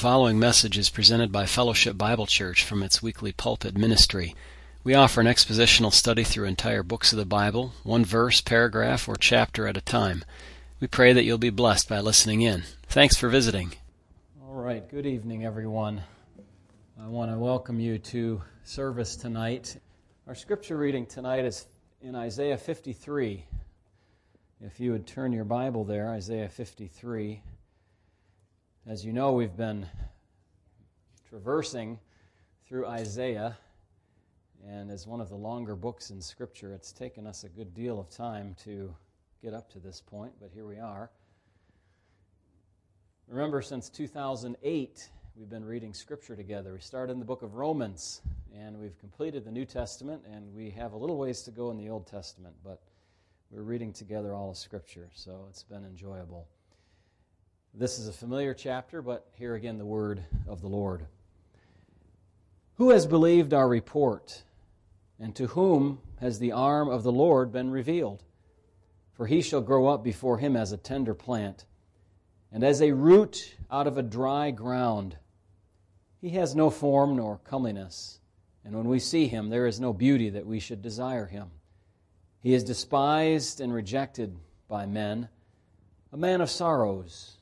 following message is presented by Fellowship Bible Church from its weekly pulpit ministry. We offer an expositional study through entire books of the Bible, one verse, paragraph, or chapter at a time. We pray that you'll be blessed by listening in. Thanks for visiting. All right, good evening, everyone. I want to welcome you to service tonight. Our scripture reading tonight is in Isaiah 53. If you would turn your Bible there, Isaiah 53. As you know, we've been traversing through Isaiah, and as one of the longer books in Scripture, it's taken us a good deal of time to get up to this point, but here we are. Remember, since 2008, we've been reading Scripture together. We started in the book of Romans, and we've completed the New Testament, and we have a little ways to go in the Old Testament, but we're reading together all of Scripture, so it's been enjoyable. This is a familiar chapter, but here again the word of the Lord. Who has believed our report, and to whom has the arm of the Lord been revealed? For he shall grow up before him as a tender plant, and as a root out of a dry ground. He has no form nor comeliness, and when we see him, there is no beauty that we should desire him. He is despised and rejected by men, a man of sorrows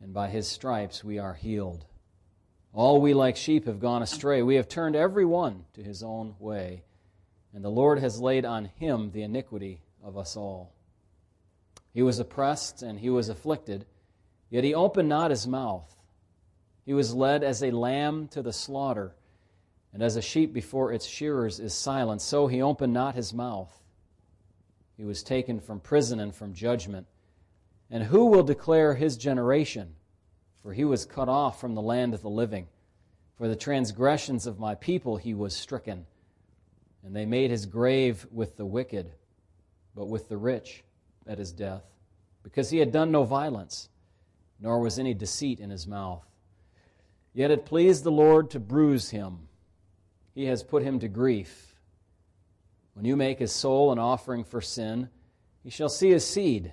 and by his stripes we are healed. All we like sheep have gone astray. We have turned every one to his own way, and the Lord has laid on him the iniquity of us all. He was oppressed and he was afflicted, yet he opened not his mouth. He was led as a lamb to the slaughter, and as a sheep before its shearers is silent, so he opened not his mouth. He was taken from prison and from judgment. And who will declare his generation? For he was cut off from the land of the living. For the transgressions of my people he was stricken. And they made his grave with the wicked, but with the rich at his death, because he had done no violence, nor was any deceit in his mouth. Yet it pleased the Lord to bruise him. He has put him to grief. When you make his soul an offering for sin, he shall see his seed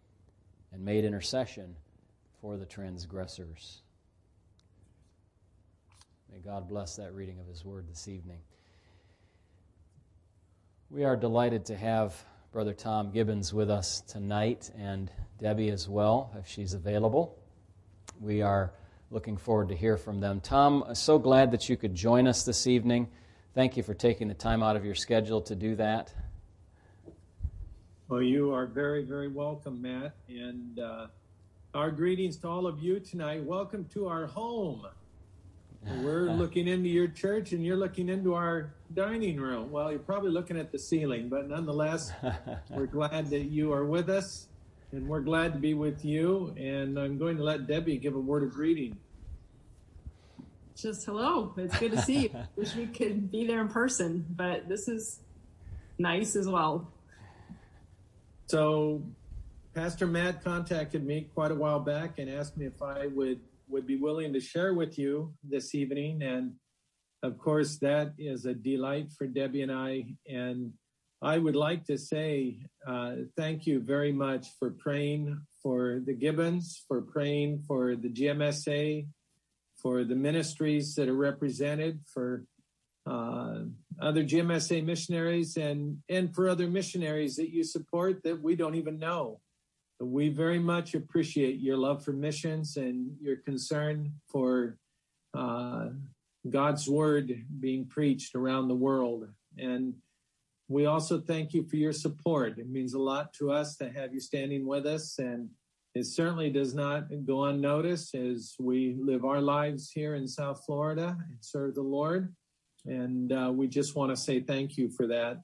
and made intercession for the transgressors. May God bless that reading of His Word this evening. We are delighted to have Brother Tom Gibbons with us tonight and Debbie as well, if she's available. We are looking forward to hear from them. Tom, so glad that you could join us this evening. Thank you for taking the time out of your schedule to do that. Well, you are very, very welcome, Matt. And uh, our greetings to all of you tonight. Welcome to our home. We're looking into your church and you're looking into our dining room. Well, you're probably looking at the ceiling, but nonetheless, we're glad that you are with us and we're glad to be with you. And I'm going to let Debbie give a word of greeting. Just hello. It's good to see you. Wish we could be there in person, but this is nice as well. So Pastor Matt contacted me quite a while back and asked me if I would would be willing to share with you this evening. And of course, that is a delight for Debbie and I. And I would like to say uh, thank you very much for praying for the Gibbons, for praying for the GMSA, for the ministries that are represented, for uh, other GMSA missionaries and, and for other missionaries that you support that we don't even know. We very much appreciate your love for missions and your concern for uh, God's word being preached around the world. And we also thank you for your support. It means a lot to us to have you standing with us. And it certainly does not go unnoticed as we live our lives here in South Florida and serve the Lord. And uh, we just want to say thank you for that.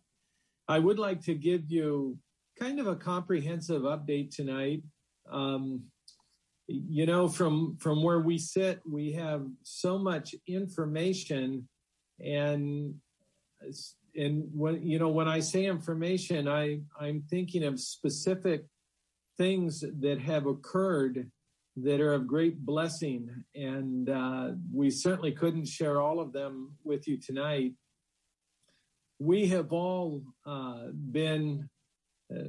I would like to give you kind of a comprehensive update tonight. Um, you know, from from where we sit, we have so much information, and and when you know when I say information, I I'm thinking of specific things that have occurred that are of great blessing, and uh, we certainly couldn't share all of them with you tonight. We have all uh, been uh,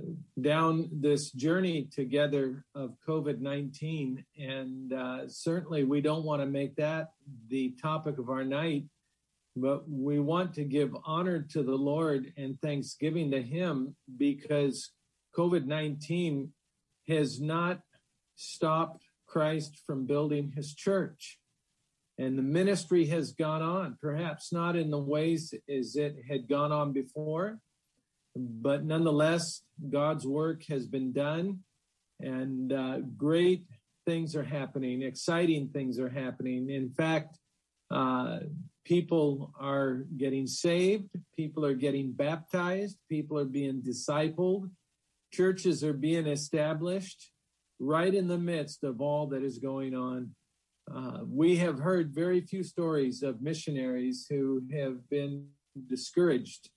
down this journey together of COVID 19. And uh, certainly we don't want to make that the topic of our night, but we want to give honor to the Lord and thanksgiving to Him because COVID 19 has not stopped Christ from building His church. And the ministry has gone on, perhaps not in the ways as it had gone on before, but nonetheless, God's work has been done and uh, great things are happening, exciting things are happening. In fact, uh, people are getting saved, people are getting baptized, people are being discipled, churches are being established right in the midst of all that is going on. Uh, we have heard very few stories of missionaries who have been discouraged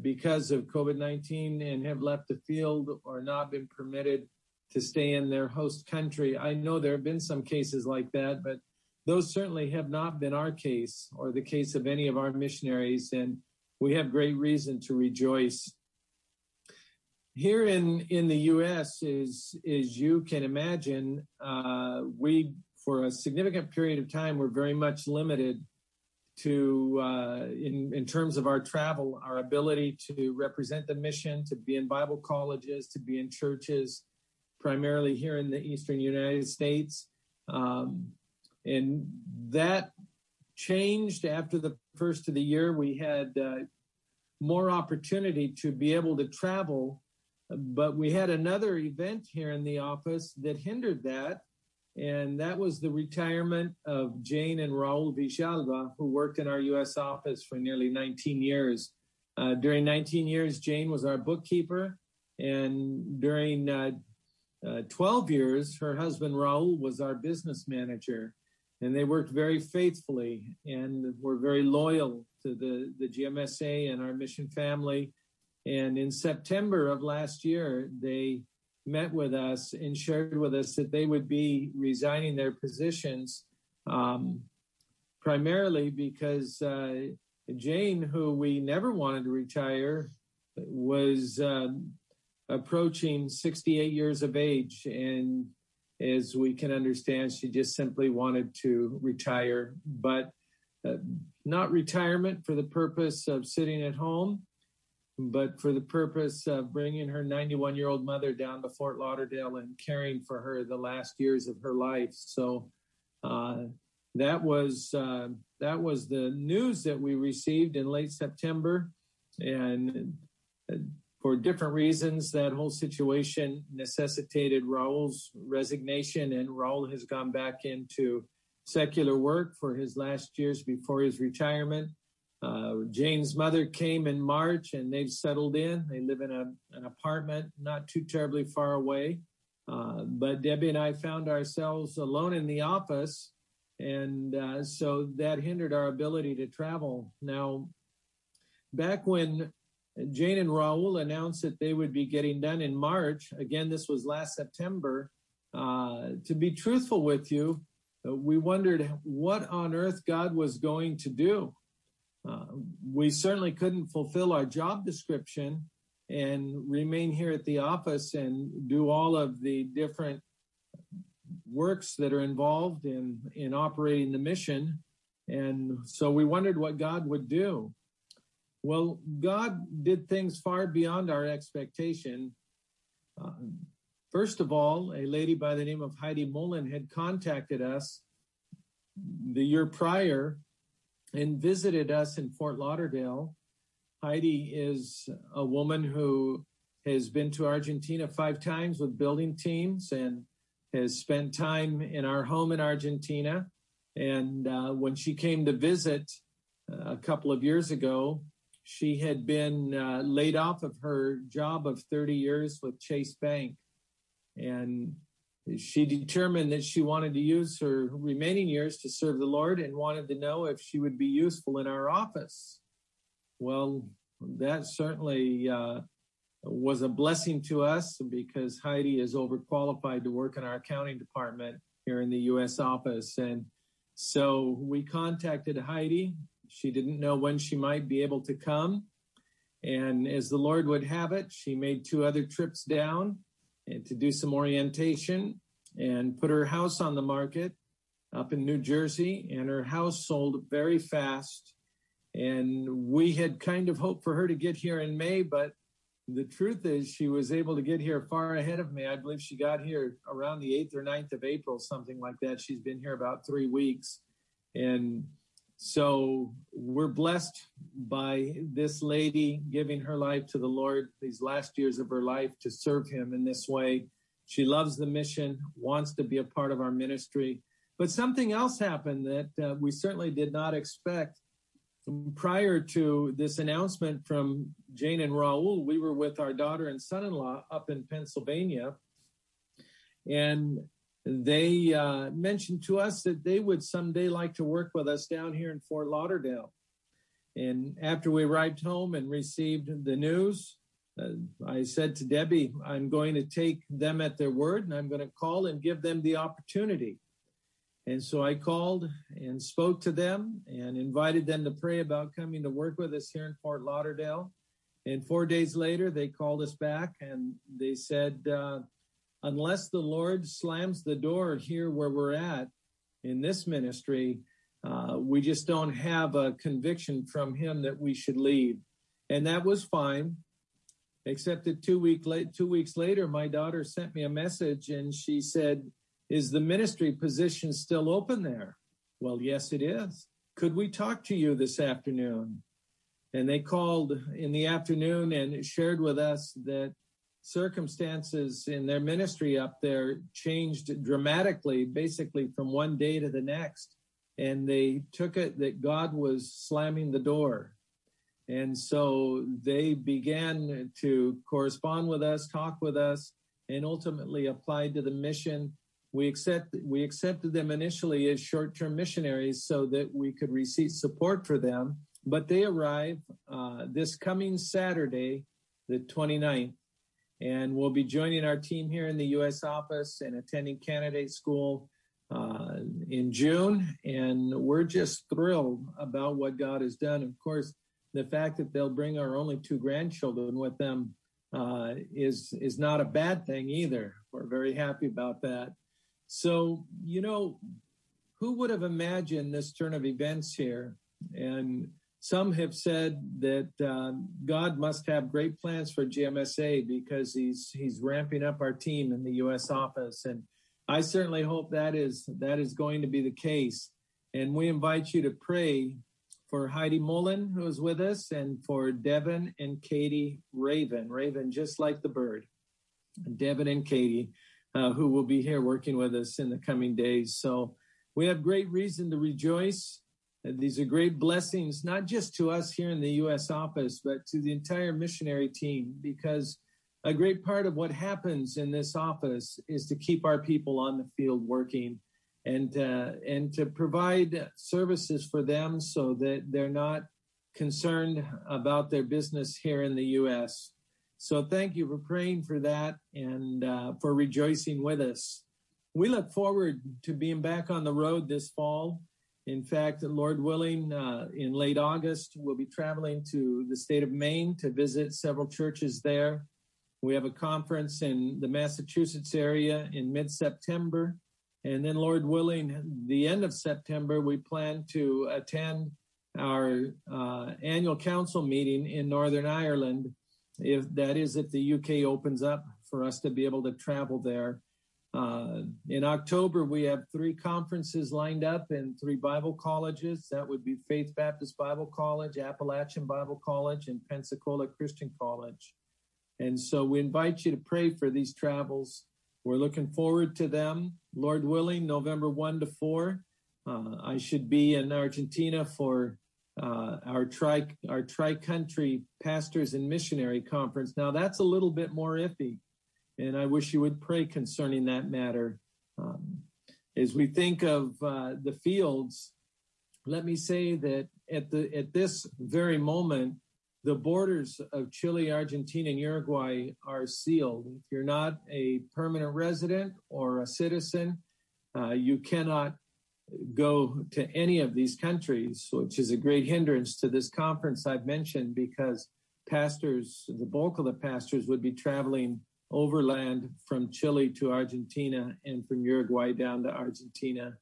because of COVID 19 and have left the field or not been permitted to stay in their host country. I know there have been some cases like that, but those certainly have not been our case or the case of any of our missionaries. And we have great reason to rejoice. Here in, in the U.S., as, as you can imagine, uh, we, for a significant period of time, were very much limited to uh, in in terms of our travel, our ability to represent the mission, to be in Bible colleges, to be in churches, primarily here in the Eastern United States, um, and that changed after the first of the year. We had uh, more opportunity to be able to travel, but we had another event here in the office that hindered that and that was the retirement of Jane and Raul Villalba, who worked in our U.S. office for nearly 19 years. Uh, during 19 years, Jane was our bookkeeper, and during uh, uh, 12 years, her husband Raul was our business manager. And they worked very faithfully and were very loyal to the, the GMSA and our mission family. And in September of last year, they met with us and shared with us that they would be resigning their positions um, primarily because uh, Jane, who we never wanted to retire, was um, approaching 68 years of age. And as we can understand, she just simply wanted to retire, but uh, not retirement for the purpose of sitting at home, but for the purpose of bringing her 91 year old mother down to Fort Lauderdale and caring for her the last years of her life. So uh, that was uh, that was the news that we received in late September, and uh, for different reasons, that whole situation necessitated Raul's resignation, and Raul has gone back into secular work for his last years before his retirement. Uh, Jane's mother came in March and they've settled in. They live in a, an apartment not too terribly far away. Uh, but Debbie and I found ourselves alone in the office. And uh, so that hindered our ability to travel. Now, back when Jane and Raul announced that they would be getting done in March, again, this was last September, uh, to be truthful with you, we wondered what on earth God was going to do. Uh, we certainly couldn't fulfill our job description and remain here at the office and do all of the different works that are involved in in operating the mission. And so we wondered what god would do. Well god did things far beyond our expectation. Uh, first of all a lady by the name of heidi mullen had contacted us the year prior and visited us in Fort Lauderdale. Heidi is a woman who has been to Argentina five times with building teams and has spent time in our home in Argentina. And uh, when she came to visit uh, a couple of years ago, she had been uh, laid off of her job of 30 years with Chase Bank. And she determined that she wanted to use her remaining years to serve the Lord and wanted to know if she would be useful in our office. Well, that certainly uh, was a blessing to us because Heidi is overqualified to work in our accounting department here in the U.S. office. And so we contacted Heidi she didn't know when she might be able to come. And as the Lord would have it, she made two other trips down and to do some orientation and put her house on the market up in New Jersey. And her house sold very fast. And we had kind of hoped for her to get here in May, but the truth is she was able to get here far ahead of me. I believe she got here around the 8th or 9th of April, something like that. She's been here about three weeks. And so we're blessed by this lady giving her life to the Lord these last years of her life to serve him in this way. She loves the mission, wants to be a part of our ministry. But something else happened that uh, we certainly did not expect. Prior to this announcement from Jane and Raul, we were with our daughter and son in law up in Pennsylvania. And they uh, mentioned to us that they would someday like to work with us down here in Fort Lauderdale. And after we arrived home and received the news, uh, I said to Debbie, I'm going to take them at their word and I'm going to call and give them the opportunity. And so I called and spoke to them and invited them to pray about coming to work with us here in Fort Lauderdale. And four days later, they called us back and they said, uh, unless the Lord slams the door here where we're at in this ministry, uh, we just don't have a conviction from Him that we should leave. And that was fine, except that two week late, two weeks later, my daughter sent me a message and she said, "Is the ministry position still open there?" Well, yes, it is. Could we talk to you this afternoon? And they called in the afternoon and shared with us that circumstances in their ministry up there changed dramatically, basically from one day to the next. And they took it that God was slamming the door. And so they began to correspond with us, talk with us, and ultimately applied to the mission. We accept we accepted them initially as short-term missionaries so that we could receive support for them. But they arrive uh, this coming Saturday, the 29th, and will be joining our team here in the U.S. office and attending candidate school uh, in June. And we're just thrilled about what God has done. Of course, the fact that they'll bring our only two grandchildren with them uh, is is not a bad thing either. We're very happy about that. So, you know, who would have imagined this turn of events here? And some have said that um, God must have great plans for GMSA because he's he's ramping up our team in the U.S. office, and I certainly hope that is that is going to be the case. And we invite you to pray for Heidi Mullen, who is with us, and for Devin and Katie Raven, Raven just like the bird, Devin and Katie, uh, who will be here working with us in the coming days. So we have great reason to rejoice these are great blessings, not just to us here in the U.S. office, but to the entire missionary team, because a great part of what happens in this office is to keep our people on the field working and uh, and to provide services for them so that they're not concerned about their business here in the U.S. So thank you for praying for that and uh, for rejoicing with us. We look forward to being back on the road this fall in fact, Lord willing, uh, in late August, we'll be traveling to the state of Maine to visit several churches there. We have a conference in the Massachusetts area in mid September. And then, Lord willing, the end of September, we plan to attend our uh, annual council meeting in Northern Ireland. If that is, if the UK opens up for us to be able to travel there. Uh, in October, we have three conferences lined up in three Bible colleges. That would be Faith Baptist Bible College, Appalachian Bible College, and Pensacola Christian College. And so we invite you to pray for these travels. We're looking forward to them. Lord willing, November 1 to 4. Uh, I should be in Argentina for uh, our tri our tri country pastors and missionary conference. Now that's a little bit more iffy and I wish you would pray concerning that matter. Um, as we think of uh, the fields, let me say that at the at this very moment, the borders of Chile, Argentina, and Uruguay are sealed. If you're not a permanent resident or a citizen, uh, you cannot go to any of these countries, which is a great hindrance to this conference I've mentioned because pastors, the bulk of the pastors would be traveling overland from Chile to Argentina and from Uruguay down to Argentina.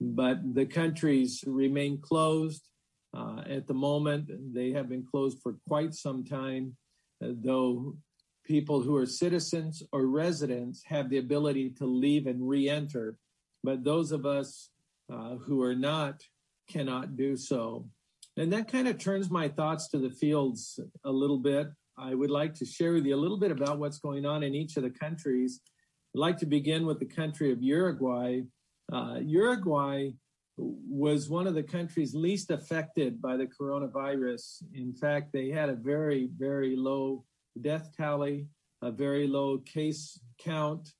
But the countries remain closed. Uh, at the moment, they have been closed for quite some time, uh, though people who are citizens or residents have the ability to leave and re enter. But those of us uh, who are not cannot do so. And that kind of turns my thoughts to the fields a little bit. I would like to share with you a little bit about what's going on in each of the countries. I'd like to begin with the country of Uruguay. Uh, Uruguay was one of the countries least affected by the coronavirus. In fact, they had a very, very low death tally, a very low case count,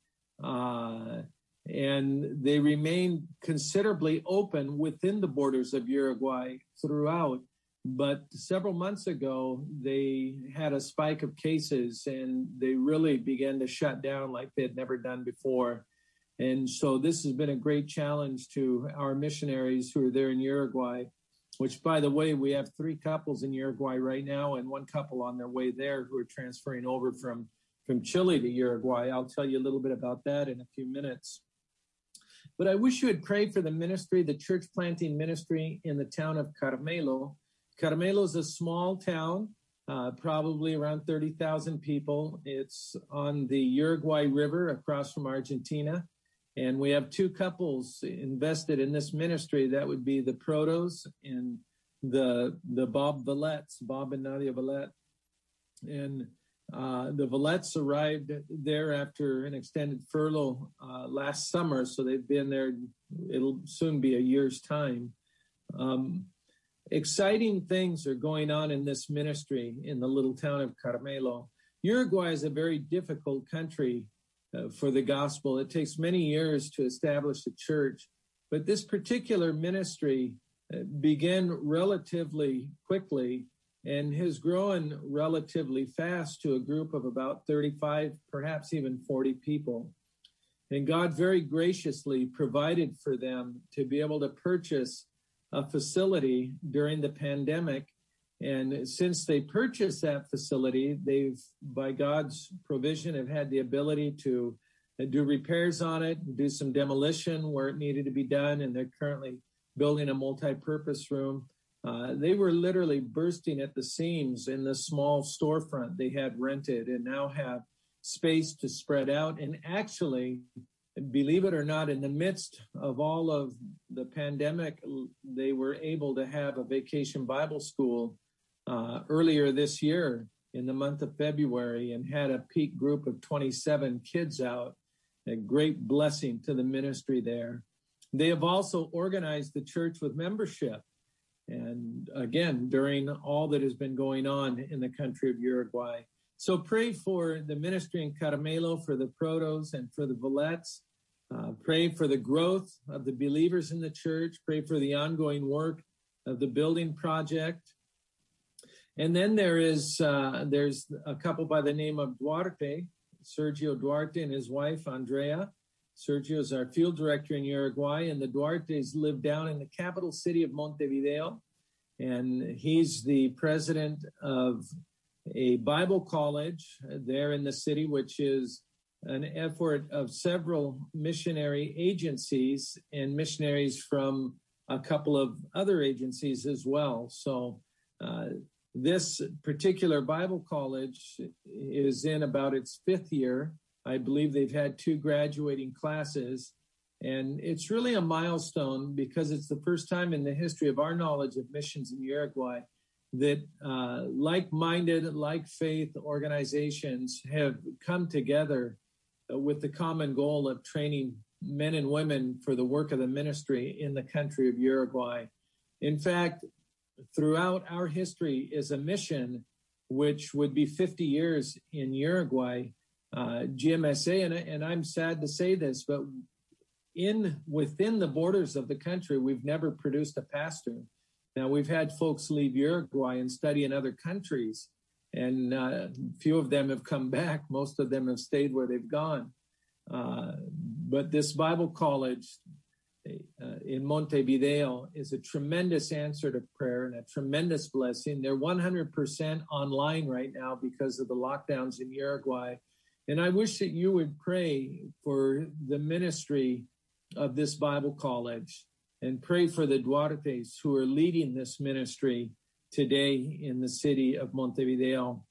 uh, and they remained considerably open within the borders of Uruguay throughout. But several months ago, they had a spike of cases and they really began to shut down like they had never done before. And so this has been a great challenge to our missionaries who are there in Uruguay, which by the way, we have three couples in Uruguay right now and one couple on their way there who are transferring over from, from Chile to Uruguay. I'll tell you a little bit about that in a few minutes. But I wish you would pray for the ministry, the church planting ministry in the town of Carmelo, Carmelo is a small town, uh, probably around 30,000 people. It's on the Uruguay River across from Argentina. And we have two couples invested in this ministry. That would be the Protos and the the Bob Vallets, Bob and Nadia Vallet. And uh, the Vallets arrived there after an extended furlough uh, last summer, so they've been there. It'll soon be a year's time. Um, exciting things are going on in this ministry in the little town of Carmelo. Uruguay is a very difficult country uh, for the gospel. It takes many years to establish a church, but this particular ministry uh, began relatively quickly and has grown relatively fast to a group of about 35, perhaps even 40 people. And God very graciously provided for them to be able to purchase a facility during the pandemic. And since they purchased that facility, they've, by God's provision, have had the ability to do repairs on it, do some demolition where it needed to be done. And they're currently building a multi-purpose room. Uh, they were literally bursting at the seams in the small storefront they had rented and now have space to spread out. And actually, believe it or not, in the midst of all of the pandemic, they were able to have a vacation Bible school uh, earlier this year in the month of February and had a peak group of 27 kids out. A great blessing to the ministry there. They have also organized the church with membership. And again, during all that has been going on in the country of Uruguay. So pray for the ministry in Carmelo, for the Protos, and for the Vallets. Uh, pray for the growth of the believers in the church. Pray for the ongoing work of the building project. And then there is uh, there's a couple by the name of Duarte, Sergio Duarte and his wife Andrea. Sergio is our field director in Uruguay, and the Duartes live down in the capital city of Montevideo. And he's the president of a Bible college there in the city, which is an effort of several missionary agencies and missionaries from a couple of other agencies as well. So, uh, this particular Bible college is in about its fifth year. I believe they've had two graduating classes. And it's really a milestone because it's the first time in the history of our knowledge of missions in Uruguay that uh, like minded, like faith organizations have come together with the common goal of training men and women for the work of the ministry in the country of Uruguay. In fact, throughout our history is a mission which would be 50 years in Uruguay. Uh, GMSA, and, and I'm sad to say this, but in within the borders of the country, we've never produced a pastor. Now we've had folks leave Uruguay and study in other countries, and uh, few of them have come back. Most of them have stayed where they've gone. Uh, but this Bible college uh, in Montevideo is a tremendous answer to prayer and a tremendous blessing. They're 100% online right now because of the lockdowns in Uruguay. And I wish that you would pray for the ministry of this Bible college and pray for the Duartes who are leading this ministry today in the city of Montevideo.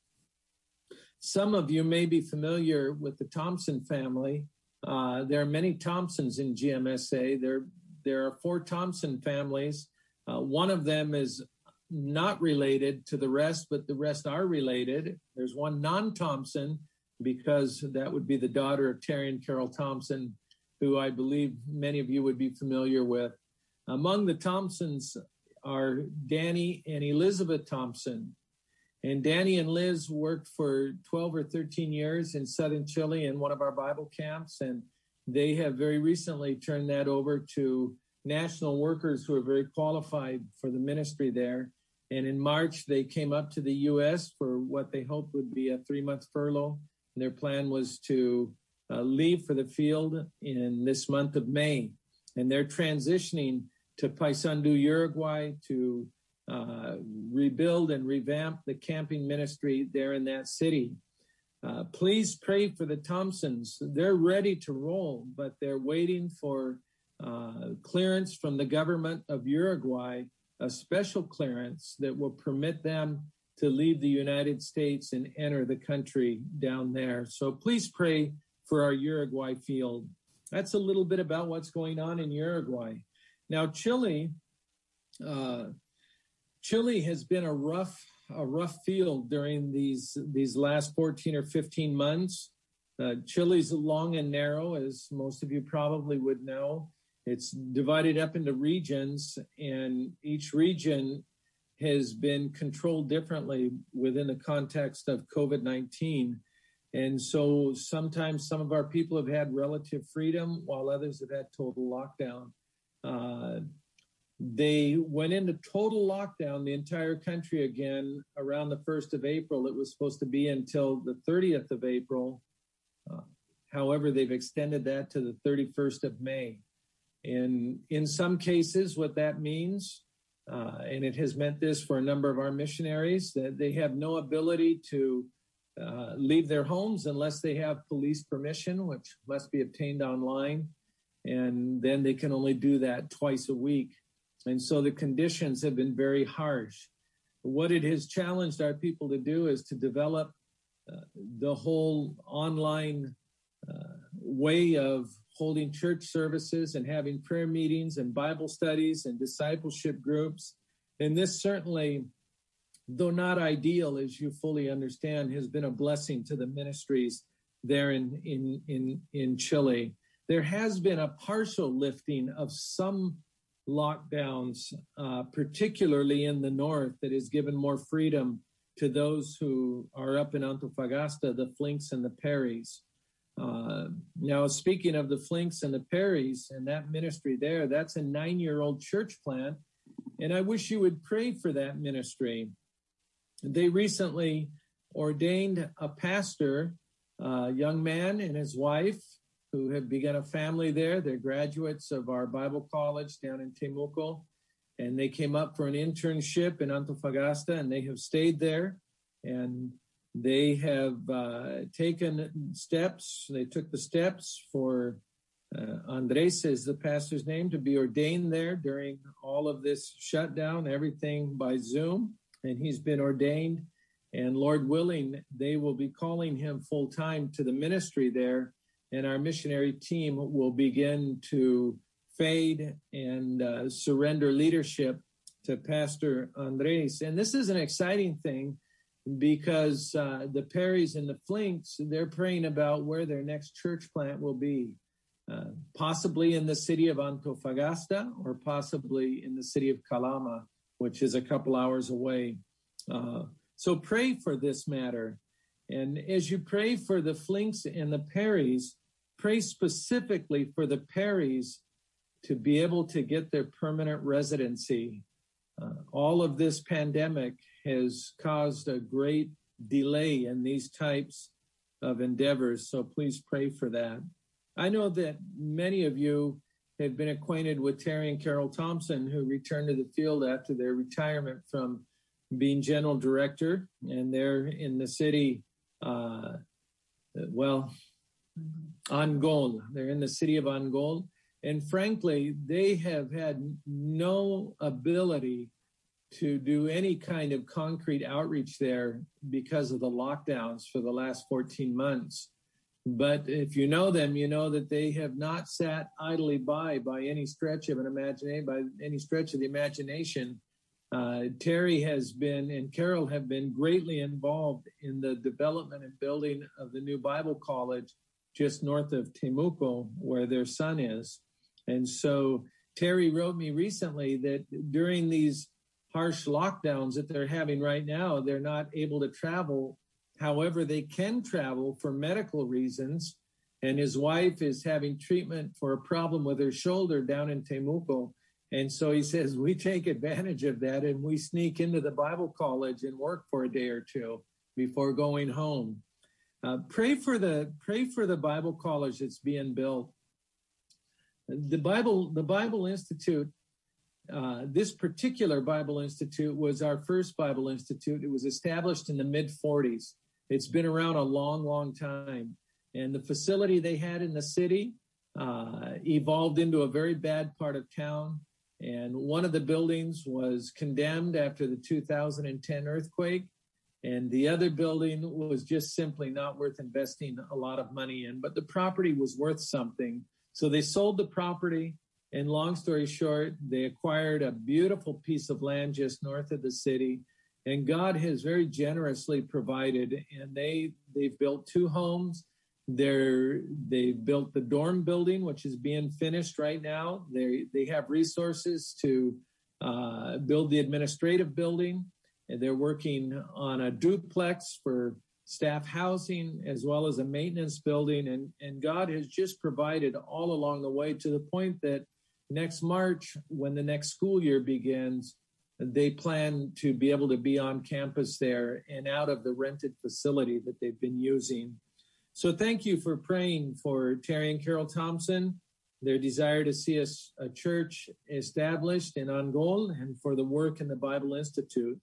Some of you may be familiar with the Thompson family. Uh, there are many Thompsons in GMSA. There, there are four Thompson families. Uh, one of them is not related to the rest, but the rest are related. There's one non-Thompson because that would be the daughter of Terry and Carol Thompson, who I believe many of you would be familiar with. Among the Thompsons are Danny and Elizabeth Thompson. And Danny and Liz worked for 12 or 13 years in southern Chile in one of our Bible camps. And they have very recently turned that over to national workers who are very qualified for the ministry there. And in March, they came up to the U.S. for what they hoped would be a three month furlough. And their plan was to uh, leave for the field in this month of May. And they're transitioning to Paysandú, Uruguay to uh, rebuild and revamp the camping ministry there in that city. Uh, please pray for the Thompsons. They're ready to roll, but they're waiting for uh, clearance from the government of Uruguay, a special clearance that will permit them to leave the United States and enter the country down there. So please pray for our Uruguay field. That's a little bit about what's going on in Uruguay. Now, Chile, uh, Chile has been a rough, a rough field during these these last 14 or 15 months. Uh, Chile's long and narrow, as most of you probably would know. It's divided up into regions, and each region has been controlled differently within the context of COVID 19. And so sometimes some of our people have had relative freedom while others have had total lockdown. Uh, they went into total lockdown, the entire country again, around the 1st of April. It was supposed to be until the 30th of April. Uh, however, they've extended that to the 31st of May. And in some cases, what that means, uh, and it has meant this for a number of our missionaries, that they have no ability to uh, leave their homes unless they have police permission, which must be obtained online. And then they can only do that twice a week. And so the conditions have been very harsh. What it has challenged our people to do is to develop uh, the whole online uh, way of holding church services and having prayer meetings and Bible studies and discipleship groups. And this certainly though not ideal, as you fully understand, has been a blessing to the ministries there in, in, in, in Chile. There has been a partial lifting of some lockdowns, uh, particularly in the north, that has given more freedom to those who are up in Antofagasta, the Flinks and the Perrys. Uh, now, speaking of the Flinks and the Perrys and that ministry there, that's a nine year old church plant. And I wish you would pray for that ministry. They recently ordained a pastor, a young man and his wife who have begun a family there. They're graduates of our Bible college down in Temuco. And they came up for an internship in Antofagasta and they have stayed there. And they have uh, taken steps. They took the steps for uh, Andres is the pastor's name to be ordained there during all of this shutdown, everything by Zoom and he's been ordained. And Lord willing, they will be calling him full time to the ministry there. And our missionary team will begin to fade and uh, surrender leadership to Pastor Andres. And this is an exciting thing because uh, the Perrys and the Flinks, they're praying about where their next church plant will be. Uh, possibly in the city of Antofagasta or possibly in the city of Calama, which is a couple hours away. Uh, so pray for this matter. And as you pray for the Flinks and the Perrys, pray specifically for the Perrys to be able to get their permanent residency. Uh, all of this pandemic has caused a great delay in these types of endeavors. So please pray for that. I know that many of you have been acquainted with Terry and Carol Thompson, who returned to the field after their retirement from being general director, and they're in the city, uh, well, Angol. They're in the city of Angol. And frankly, they have had no ability to do any kind of concrete outreach there because of the lockdowns for the last 14 months. But if you know them, you know that they have not sat idly by by any stretch of an imagination, by any stretch of the imagination. Uh, Terry has been and Carol have been greatly involved in the development and building of the new Bible college just north of Temuco, where their son is. And so Terry wrote me recently that during these harsh lockdowns that they're having right now, they're not able to travel. However, they can travel for medical reasons. And his wife is having treatment for a problem with her shoulder down in Temuco. And so he says, we take advantage of that and we sneak into the Bible college and work for a day or two before going home. Uh, pray for the pray for the Bible college that's being built. The Bible the Bible Institute uh, this particular Bible Institute was our first Bible Institute. It was established in the mid 40s. It's been around a long, long time. And the facility they had in the city uh, evolved into a very bad part of town. And one of the buildings was condemned after the 2010 earthquake. And the other building was just simply not worth investing a lot of money in, but the property was worth something. So they sold the property and long story short, they acquired a beautiful piece of land just north of the city. And God has very generously provided. And they they've built two homes. They're they've built the dorm building, which is being finished right now. They they have resources to uh, build the administrative building. They're working on a duplex for staff housing as well as a maintenance building. And, and God has just provided all along the way to the point that next March, when the next school year begins, they plan to be able to be on campus there and out of the rented facility that they've been using. So thank you for praying for Terry and Carol Thompson, their desire to see a church established in Angol and for the work in the Bible Institute.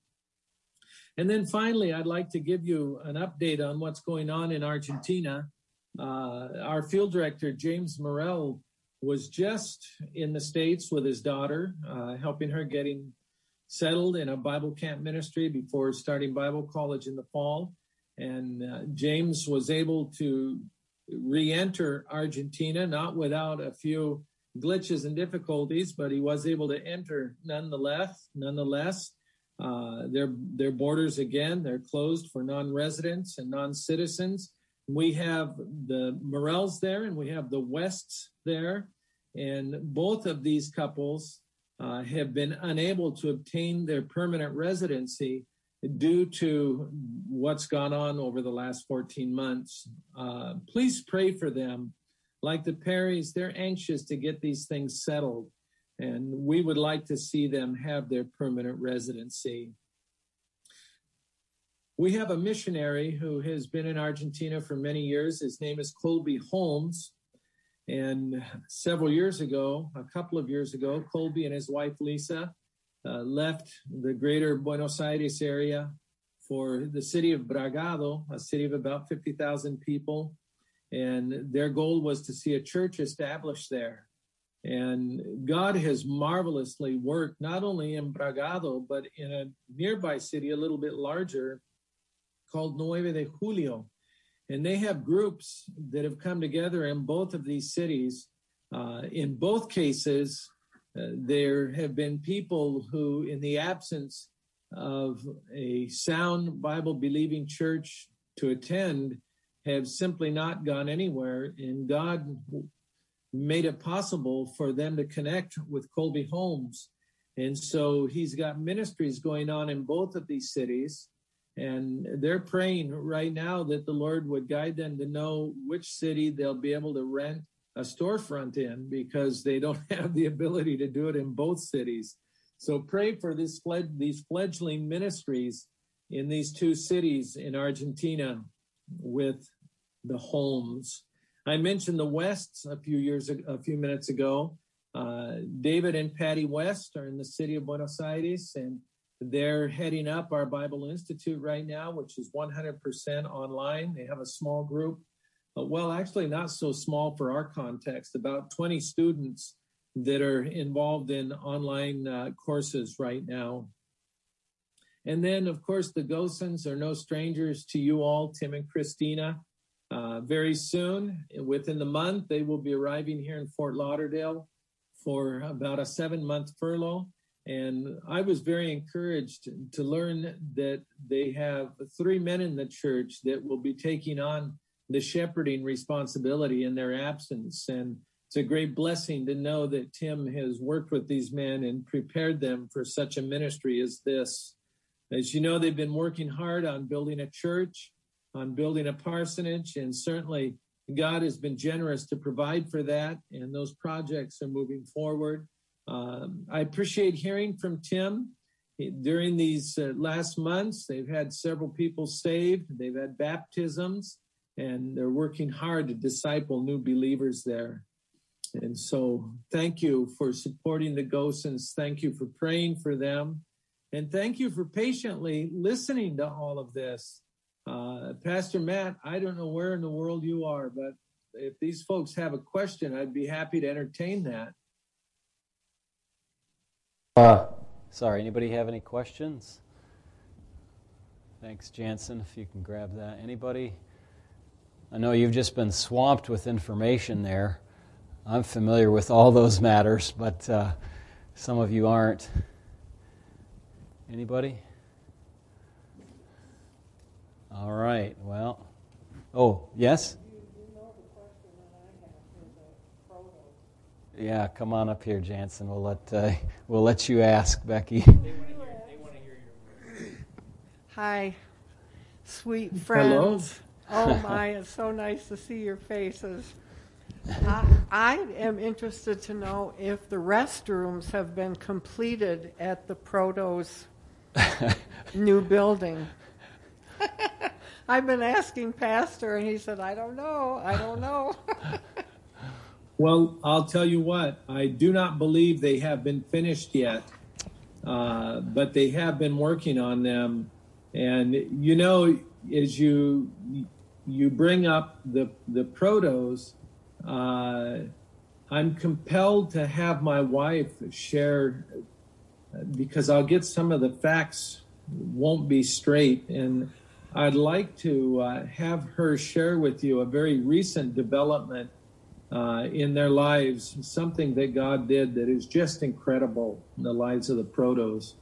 And then finally, I'd like to give you an update on what's going on in Argentina. Uh, our field director, James Morrell, was just in the States with his daughter, uh, helping her getting settled in a Bible camp ministry before starting Bible college in the fall. And uh, James was able to re enter Argentina, not without a few glitches and difficulties, but he was able to enter nonetheless. Nonetheless, uh, their their borders again they're closed for non-residents and non-citizens. We have the Morels there, and we have the Wests there, and both of these couples uh, have been unable to obtain their permanent residency due to what's gone on over the last 14 months. Uh, please pray for them. Like the Perrys, they're anxious to get these things settled, and we would like to see them have their permanent residency. We have a missionary who has been in Argentina for many years. His name is Colby Holmes. And several years ago, a couple of years ago, Colby and his wife Lisa uh, left the greater Buenos Aires area for the city of Bragado, a city of about 50,000 people. And their goal was to see a church established there. And God has marvelously worked not only in Bragado, but in a nearby city, a little bit larger, called Nueve de Julio. And they have groups that have come together in both of these cities. Uh, in both cases, uh, there have been people who, in the absence of a sound Bible believing church to attend, have simply not gone anywhere. And God made it possible for them to connect with Colby Holmes. And so he's got ministries going on in both of these cities. And they're praying right now that the Lord would guide them to know which city they'll be able to rent a storefront in because they don't have the ability to do it in both cities. So pray for this these fledgling ministries in these two cities in Argentina with the Holmes. I mentioned the Wests a few years, a few minutes ago. Uh, David and Patty West are in the city of Buenos Aires, and they're heading up our Bible Institute right now, which is 100% online. They have a small group, uh, well, actually not so small for our context, about 20 students that are involved in online uh, courses right now. And then, of course, the Gosens are no strangers to you all, Tim and Christina. Uh, very soon, within the month, they will be arriving here in Fort Lauderdale for about a seven month furlough. And I was very encouraged to learn that they have three men in the church that will be taking on the shepherding responsibility in their absence. And it's a great blessing to know that Tim has worked with these men and prepared them for such a ministry as this. As you know, they've been working hard on building a church, on building a parsonage, and certainly God has been generous to provide for that, and those projects are moving forward. Um, I appreciate hearing from Tim. During these uh, last months, they've had several people saved, they've had baptisms, and they're working hard to disciple new believers there. And so, thank you for supporting the Gosens. Thank you for praying for them. And thank you for patiently listening to all of this. Uh, Pastor Matt, I don't know where in the world you are, but if these folks have a question, I'd be happy to entertain that. Uh, sorry, anybody have any questions? Thanks, Jansen, if you can grab that. Anybody? I know you've just been swamped with information there. I'm familiar with all those matters, but uh, some of you aren't. Anybody? All right. Well, oh, yes? Yeah, come on up here, Jansen. We'll let uh, we'll let you ask, Becky. Hi, sweet friends. Hello. oh my, it's so nice to see your faces. I, I am interested to know if the restrooms have been completed at the Protos new building. I've been asking Pastor, and he said, I don't know. I don't know. well, I'll tell you what, I do not believe they have been finished yet, uh, but they have been working on them. And, you know, as you you bring up the, the protos, uh, I'm compelled to have my wife share because I'll get some of the facts won't be straight. And I'd like to uh, have her share with you a very recent development uh, in their lives, something that God did that is just incredible in the lives of the protos.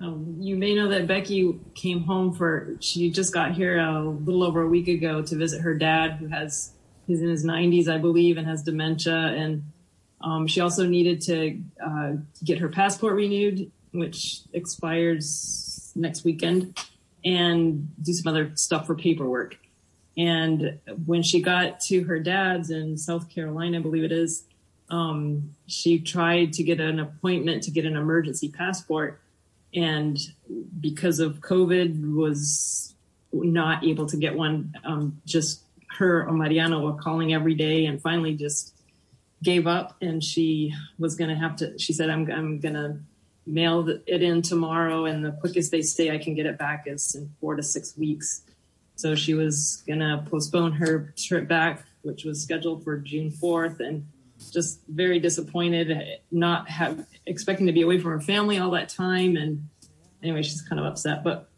Um, you may know that Becky came home for, she just got here a little over a week ago to visit her dad, who has, he's in his 90s, I believe, and has dementia. And um, she also needed to uh, get her passport renewed, which expires next weekend and do some other stuff for paperwork. And when she got to her dad's in South Carolina, I believe it is, um, she tried to get an appointment to get an emergency passport. And because of COVID was not able to get one, um, just her or Mariano were calling every day and finally just gave up and she was going to have to, she said, I'm, I'm going to mail it in tomorrow and the quickest they say I can get it back is in four to six weeks. So she was gonna postpone her trip back, which was scheduled for June 4th and just very disappointed, not have expecting to be away from her family all that time. And anyway, she's kind of upset, but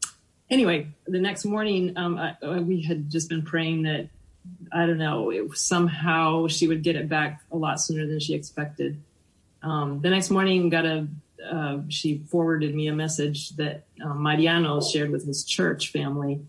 anyway, the next morning, um, I, we had just been praying that I don't know, it, somehow she would get it back a lot sooner than she expected. Um, the next morning, got a uh, she forwarded me a message that uh, Mariano shared with his church family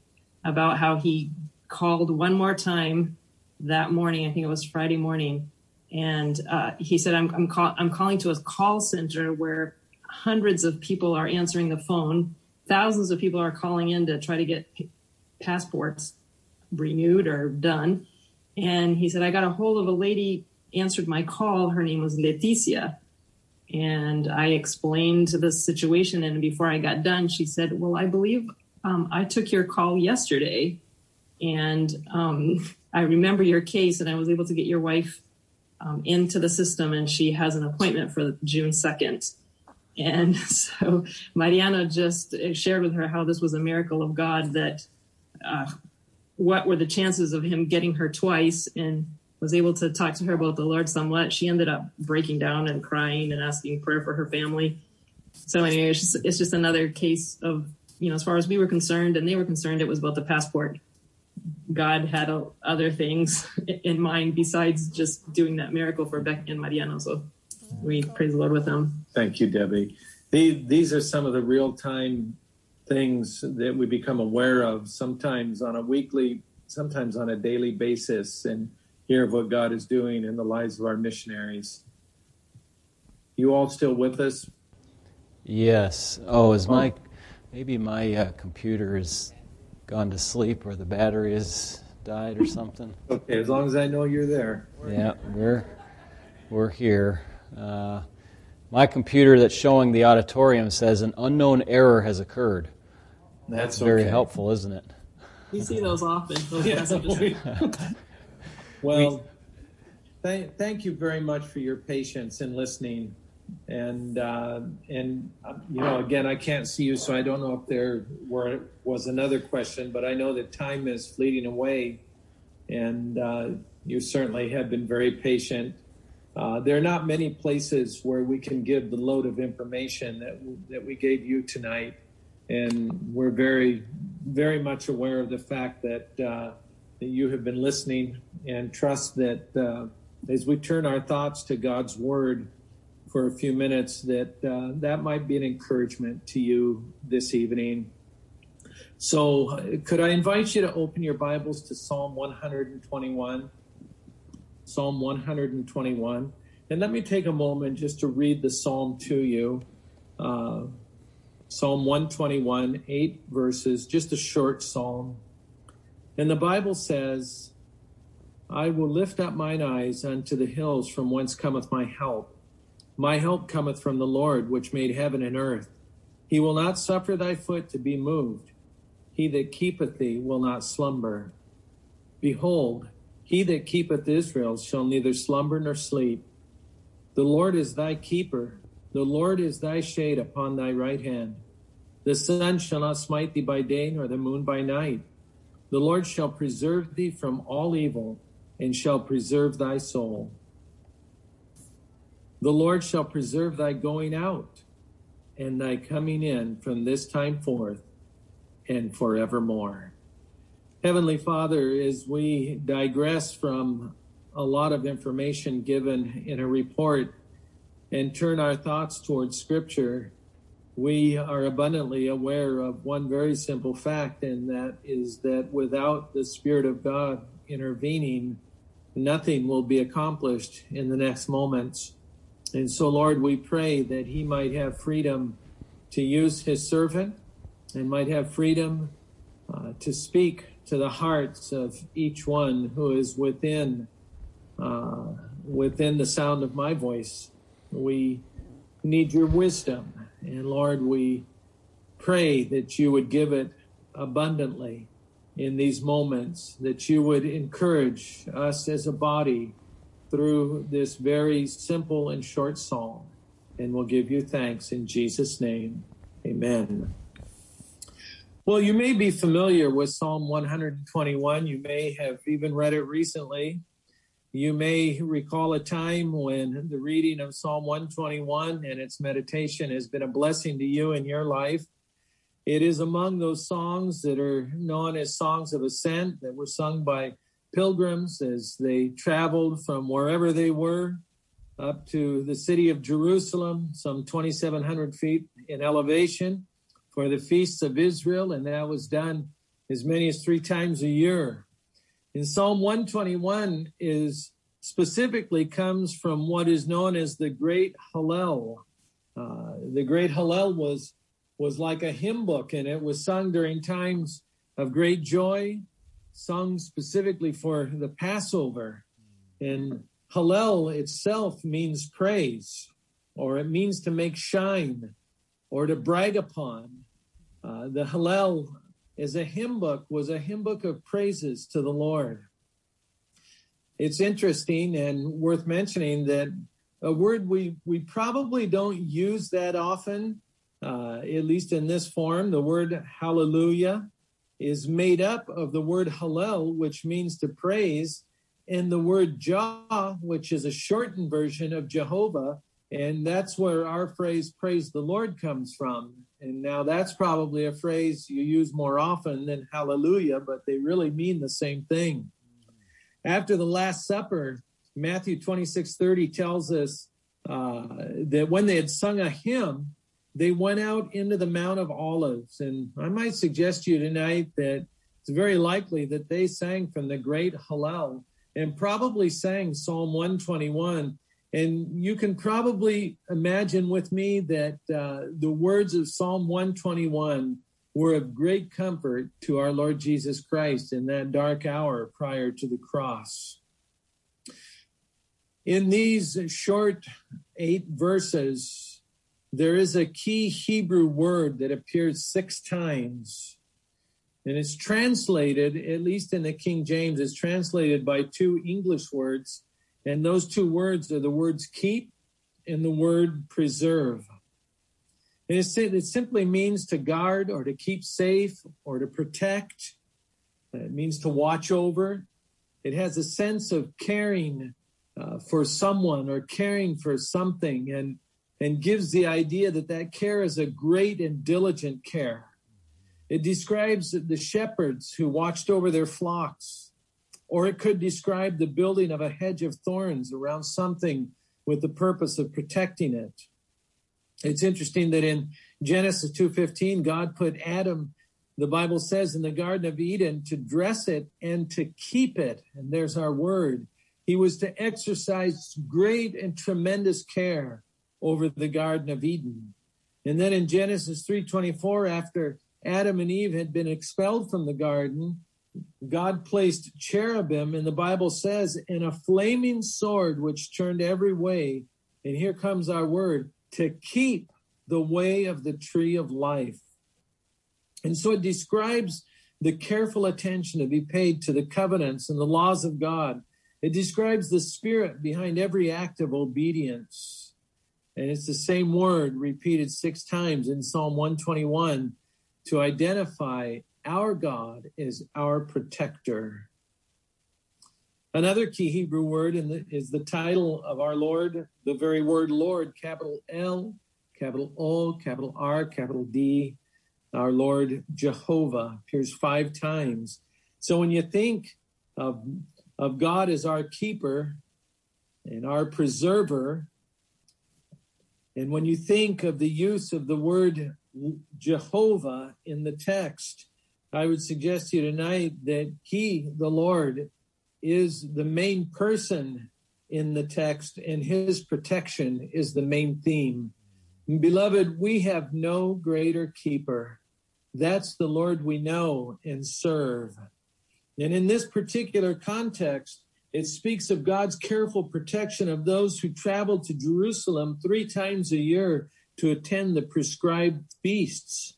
about how he called one more time that morning. I think it was Friday morning, and uh, he said, "I'm I'm, call- I'm calling to a call center where hundreds of people are answering the phone, thousands of people are calling in to try to get passports." renewed or done. And he said, I got a hold of a lady, answered my call. Her name was Leticia. And I explained the situation. And before I got done, she said, Well, I believe um, I took your call yesterday. And um, I remember your case, and I was able to get your wife um, into the system, and she has an appointment for June 2nd. And so Mariano just shared with her how this was a miracle of God that uh, what were the chances of him getting her twice and was able to talk to her about the Lord somewhat. She ended up breaking down and crying and asking prayer for her family. So anyway, it's just, it's just another case of, you know, as far as we were concerned and they were concerned, it was about the passport. God had other things in mind besides just doing that miracle for Becky and Mariano. So we praise the Lord with them. Thank you, Debbie. These are some of the real time things that we become aware of sometimes on a weekly, sometimes on a daily basis, and hear of what God is doing in the lives of our missionaries. You all still with us? Yes. Oh, is my maybe my uh, computer has gone to sleep or the battery has died or something? Okay, as long as I know you're there. Yeah, we're we're here. Uh, my computer that's showing the auditorium says an unknown error has occurred. That's very okay. helpful, isn't it? You see those often. Those well, th- thank you very much for your patience in listening. And uh, and uh, you know, again, I can't see you, so I don't know if there were was another question, but I know that time is fleeting away, and uh, you certainly have been very patient. Uh, there are not many places where we can give the load of information that that we gave you tonight and we're very, very much aware of the fact that uh, that you have been listening, and trust that uh, as we turn our thoughts to God's Word for a few minutes, that uh, that might be an encouragement to you this evening. So, could I invite you to open your Bibles to Psalm 121? Psalm 121. And let me take a moment just to read the psalm to you. Uh, Psalm 121, eight verses, just a short psalm. And the Bible says, I will lift up mine eyes unto the hills from whence cometh my help. My help cometh from the Lord, which made heaven and earth. He will not suffer thy foot to be moved. He that keepeth thee will not slumber. Behold, he that keepeth Israel shall neither slumber nor sleep. The Lord is thy keeper. The Lord is thy shade upon thy right hand. The sun shall not smite thee by day, nor the moon by night. The Lord shall preserve thee from all evil, and shall preserve thy soul. The Lord shall preserve thy going out, and thy coming in from this time forth and forevermore. Heavenly Father, as we digress from a lot of information given in a report and turn our thoughts towards Scripture, we are abundantly aware of one very simple fact, and that is that without the Spirit of God intervening, nothing will be accomplished in the next moments. And so, Lord, we pray that He might have freedom to use His servant and might have freedom uh, to speak to the hearts of each one who is within uh, within the sound of my voice. We need your wisdom. And Lord, we pray that you would give it abundantly in these moments, that you would encourage us as a body through this very simple and short song. And we'll give you thanks in Jesus' name. Amen. Well, you may be familiar with Psalm 121. You may have even read it recently. You may recall a time when the reading of Psalm 121 and its meditation has been a blessing to you in your life. It is among those songs that are known as songs of ascent that were sung by pilgrims as they traveled from wherever they were up to the city of Jerusalem, some 2,700 feet in elevation for the feasts of Israel. And that was done as many as three times a year. In Psalm 121 is specifically comes from what is known as the Great Hallel. Uh, the Great Hallel was was like a hymn book, and it was sung during times of great joy, sung specifically for the Passover. And Hallel itself means praise, or it means to make shine, or to brag upon. Uh, the Hallel as a hymn book was a hymn book of praises to the Lord. It's interesting and worth mentioning that a word we, we probably don't use that often uh, at least in this form, the word hallelujah is made up of the word hallel, which means to praise, and the word Jah, which is a shortened version of Jehovah. And that's where our phrase praise the Lord comes from. And now that's probably a phrase you use more often than hallelujah, but they really mean the same thing. After the Last Supper, Matthew 26 30 tells us uh, that when they had sung a hymn, they went out into the Mount of Olives. And I might suggest to you tonight that it's very likely that they sang from the great Hallel and probably sang Psalm 121. And you can probably imagine with me that uh, the words of Psalm 121 were of great comfort to our Lord Jesus Christ in that dark hour prior to the cross. In these short eight verses, there is a key Hebrew word that appears six times. And it's translated, at least in the King James, is translated by two English words. And those two words are the words keep and the word preserve. And it simply means to guard or to keep safe or to protect. It means to watch over. It has a sense of caring uh, for someone or caring for something. And and gives the idea that that care is a great and diligent care. It describes the shepherds who watched over their flocks, or it could describe the building of a hedge of thorns around something with the purpose of protecting it. It's interesting that in Genesis 2:15 God put Adam the Bible says in the garden of Eden to dress it and to keep it and there's our word. He was to exercise great and tremendous care over the Garden of Eden. And then in Genesis 3:24 after Adam and Eve had been expelled from the garden, God placed cherubim and the Bible says in a flaming sword which turned every way. And here comes our word to keep the way of the tree of life. And so it describes the careful attention to be paid to the covenants and the laws of God. It describes the spirit behind every act of obedience. And it's the same word repeated six times in Psalm 121 to identify our God is our protector. Another key Hebrew word the, is the title of our Lord, the very word Lord, capital L, capital O, capital R, capital D. Our Lord Jehovah appears five times. So when you think of, of God as our keeper and our preserver, and when you think of the use of the word Jehovah in the text, I would suggest to you tonight that He, the Lord, is the main person in the text, and His protection is the main theme. Beloved, we have no greater keeper. That's the Lord we know and serve. And in this particular context, it speaks of God's careful protection of those who travel to Jerusalem three times a year to attend the prescribed feasts.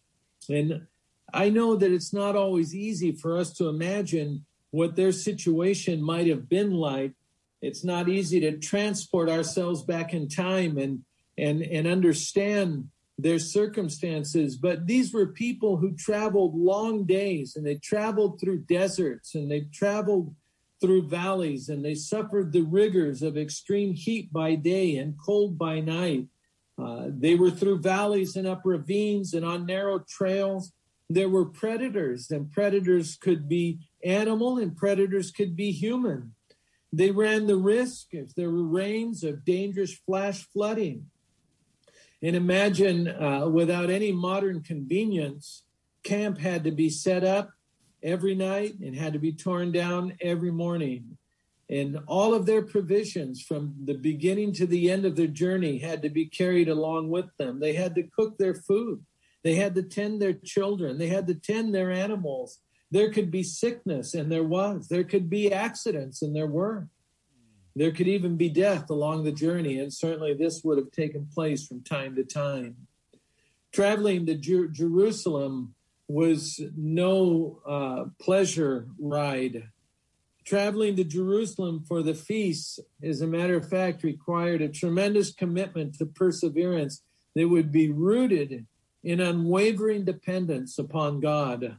And I know that it's not always easy for us to imagine what their situation might have been like. It's not easy to transport ourselves back in time and and and understand their circumstances but these were people who traveled long days and they traveled through deserts and they traveled through valleys, and they suffered the rigors of extreme heat by day and cold by night. Uh, they were through valleys and up ravines and on narrow trails. There were predators, and predators could be animal and predators could be human. They ran the risk if there were rains of dangerous flash flooding. And imagine uh, without any modern convenience, camp had to be set up every night and had to be torn down every morning. And all of their provisions from the beginning to the end of their journey had to be carried along with them. They had to cook their food. They had to tend their children. They had to tend their animals. There could be sickness, and there was. There could be accidents, and there were. There could even be death along the journey, and certainly this would have taken place from time to time. Traveling to Jer- Jerusalem was no uh, pleasure ride. Traveling to Jerusalem for the feasts, as a matter of fact, required a tremendous commitment to perseverance that would be rooted in unwavering dependence upon God.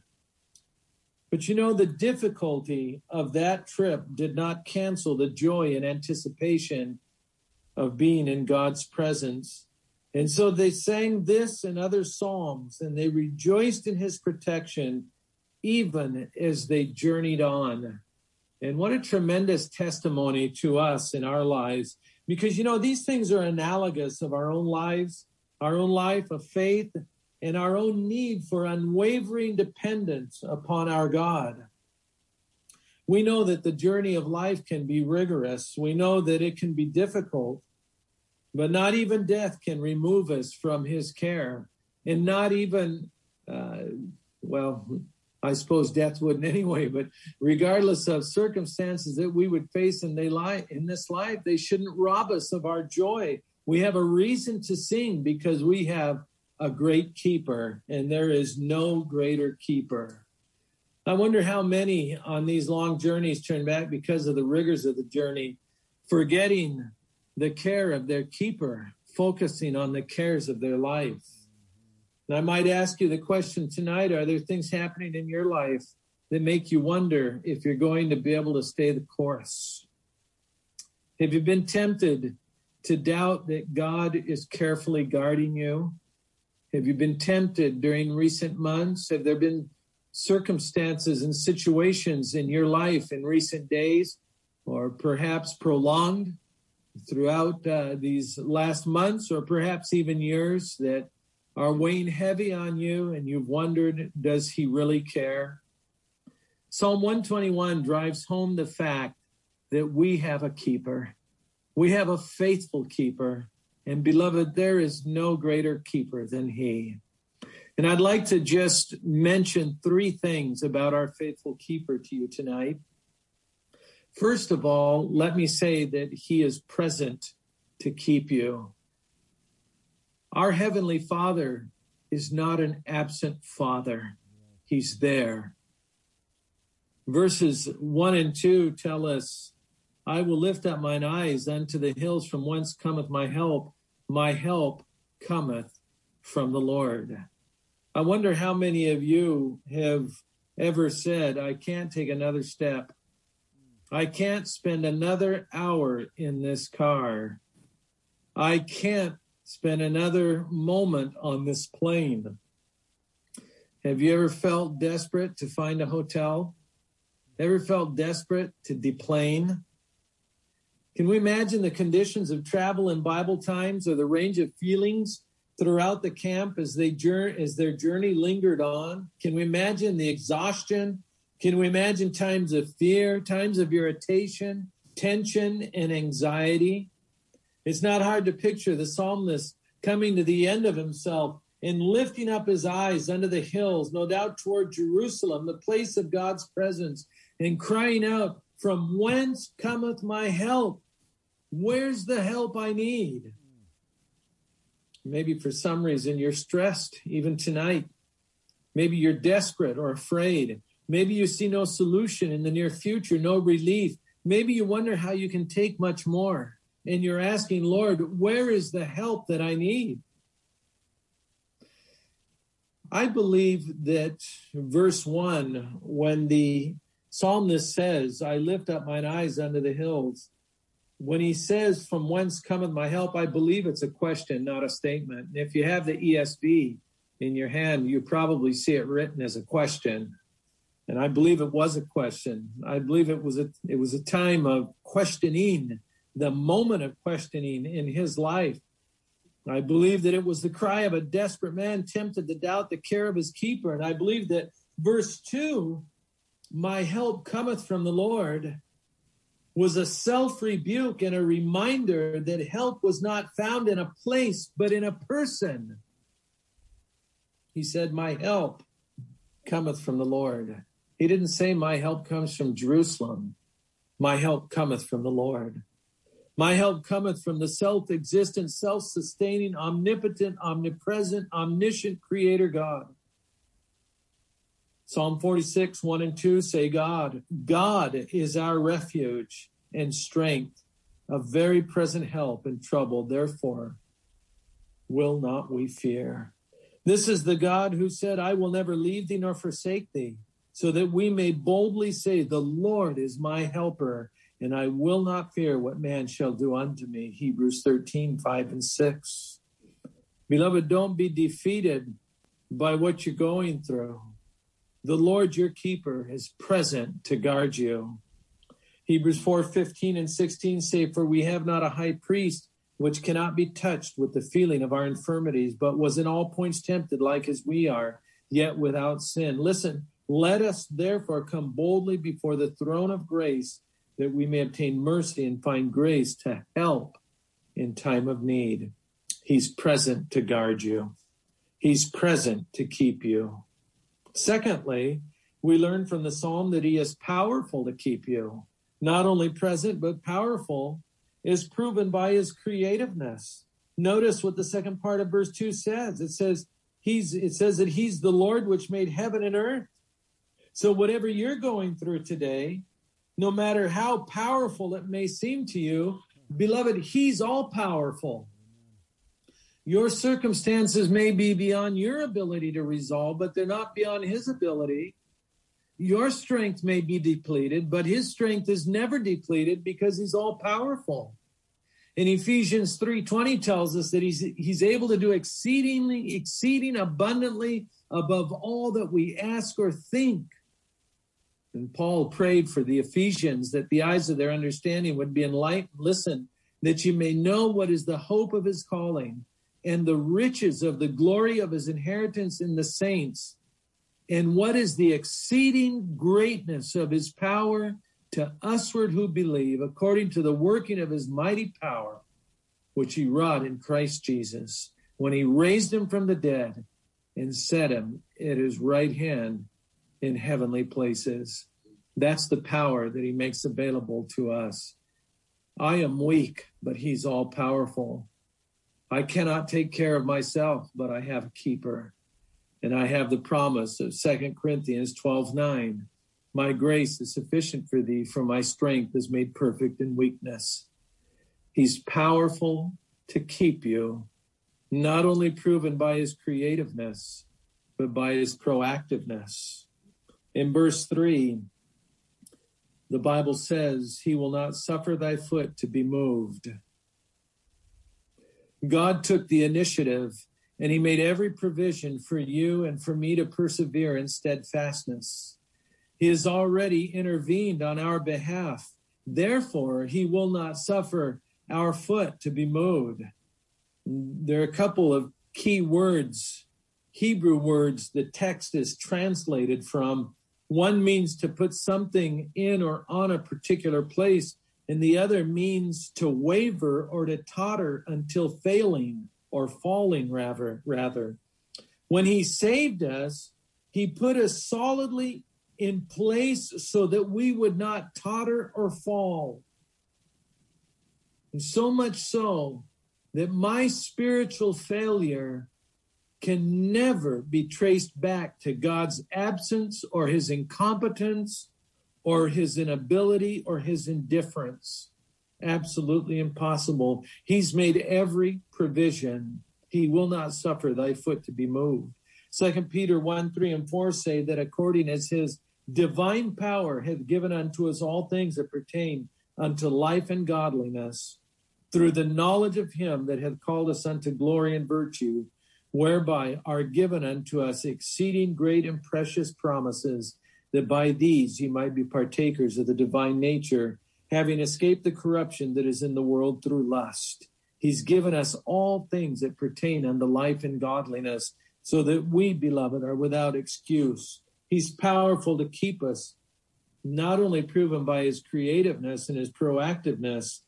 But you know, the difficulty of that trip did not cancel the joy and anticipation of being in God's presence. And so they sang this and other psalms, and they rejoiced in his protection even as they journeyed on. And what a tremendous testimony to us in our lives. Because, you know, these things are analogous of our own lives, our own life of faith, and our own need for unwavering dependence upon our God. We know that the journey of life can be rigorous. We know that it can be difficult, but not even death can remove us from his care. And not even, uh, well, I suppose death wouldn't anyway, but regardless of circumstances that we would face in, this life, they shouldn't rob us of our joy. We have a reason to sing because we have a great keeper, and there is no greater keeper. I wonder how many on these long journeys turn back because of the rigors of the journey, forgetting the care of their keeper, focusing on the cares of their life. And I might ask you the question tonight Are there things happening in your life that make you wonder if you're going to be able to stay the course? Have you been tempted to doubt that God is carefully guarding you? Have you been tempted during recent months? Have there been circumstances and situations in your life in recent days, or perhaps prolonged throughout uh, these last months, or perhaps even years, that are weighing heavy on you and you've wondered, does he really care? Psalm 121 drives home the fact that we have a keeper. We have a faithful keeper and beloved, there is no greater keeper than he. And I'd like to just mention three things about our faithful keeper to you tonight. First of all, let me say that he is present to keep you. Our Heavenly Father is not an absent Father, He's there. Verses 1 and 2 tell us I will lift up mine eyes unto the hills from whence cometh my help. My help cometh from the Lord. I wonder how many of you have ever said, I can't take another step. I can't spend another hour in this car. I can't spend another moment on this plane. Have you ever felt desperate to find a hotel? Ever felt desperate to deplane? Can we imagine the conditions of travel in Bible times or the range of feelings throughout the camp as they as their journey lingered on? Can we imagine the exhaustion? Can we imagine times of fear, times of irritation, tension, and anxiety? It's not hard to picture the psalmist coming to the end of himself and lifting up his eyes under the hills, no doubt toward Jerusalem, the place of God's presence, and crying out, from whence cometh my help? Where's the help I need? Maybe for some reason you're stressed even tonight. Maybe you're desperate or afraid. Maybe you see no solution in the near future, no relief. Maybe you wonder how you can take much more. And you're asking, Lord, where is the help that I need? I believe that verse one, when the psalmist says, I lift up mine eyes unto the hills. When he says, From whence cometh my help? I believe it's a question, not a statement. And if you have the ESV, in your hand, you probably see it written as a question. And I believe it was a question. I believe it was a it was a time of questioning, the moment of questioning in his life. I believe that it was the cry of a desperate man tempted to doubt the care of his keeper. And I believe that verse 2, my help cometh from the Lord, was a self rebuke and a reminder that help was not found in a place, but in a person. He said, My help cometh from the Lord. He didn't say, My help comes from Jerusalem. My help cometh from the Lord. My help cometh from the self existent, self sustaining, omnipotent, omnipresent, omniscient Creator God. Psalm 46, 1 and 2 say, God, God is our refuge and strength, a very present help in trouble. Therefore, will not we fear. This is the God who said, I will never leave thee nor forsake thee, so that we may boldly say, The Lord is my helper, and I will not fear what man shall do unto me. Hebrews 13, 5 and 6. Beloved, don't be defeated by what you're going through. The Lord your keeper is present to guard you. Hebrews 4, 15 and 16 say, For we have not a high priest which cannot be touched with the feeling of our infirmities, but was in all points tempted like as we are, yet without sin. Listen, let us therefore come boldly before the throne of grace that we may obtain mercy and find grace to help in time of need. He's present to guard you. He's present to keep you. Secondly, we learn from the psalm that he is powerful to keep you. Not only present, but powerful is proven by his creativeness. Notice what the second part of verse 2 says. It says he's it says that he's the Lord which made heaven and earth. So whatever you're going through today, no matter how powerful it may seem to you, beloved, he's all powerful. Your circumstances may be beyond your ability to resolve, but they're not beyond his ability. Your strength may be depleted, but his strength is never depleted because he's all powerful. In Ephesians 3:20 tells us that he's he's able to do exceedingly exceeding abundantly above all that we ask or think. And Paul prayed for the Ephesians that the eyes of their understanding would be enlightened. Listen, that you may know what is the hope of his calling and the riches of the glory of his inheritance in the saints and what is the exceeding greatness of his power to usward who believe, according to the working of his mighty power, which he wrought in Christ Jesus, when he raised him from the dead and set him at his right hand in heavenly places. That's the power that he makes available to us. I am weak, but he's all powerful. I cannot take care of myself, but I have a keeper. And I have the promise of Second Corinthians 12 9. My grace is sufficient for thee, for my strength is made perfect in weakness. He's powerful to keep you, not only proven by his creativeness, but by his proactiveness. In verse 3, the Bible says, He will not suffer thy foot to be moved. God took the initiative and he made every provision for you and for me to persevere in steadfastness. He has already intervened on our behalf. Therefore, he will not suffer our foot to be moved. There are a couple of key words, Hebrew words, the text is translated from. One means to put something in or on a particular place, and the other means to waver or to totter until failing or falling rather rather. When he saved us he put us solidly in place so that we would not totter or fall. And so much so that my spiritual failure can never be traced back to God's absence or his incompetence or his inability or his indifference absolutely impossible. He's made every provision. He will not suffer thy foot to be moved. Second Peter 1, 3 and 4 say that according as his divine power hath given unto us all things that pertain unto life and godliness, through the knowledge of him that hath called us unto glory and virtue, whereby are given unto us exceeding great and precious promises, that by these ye might be partakers of the divine nature, having escaped the corruption that is in the world through lust. He's given us all things that pertain unto life and godliness, so that we, beloved, are without excuse. He's powerful to keep us, not only proven by his creativeness and his proactiveness,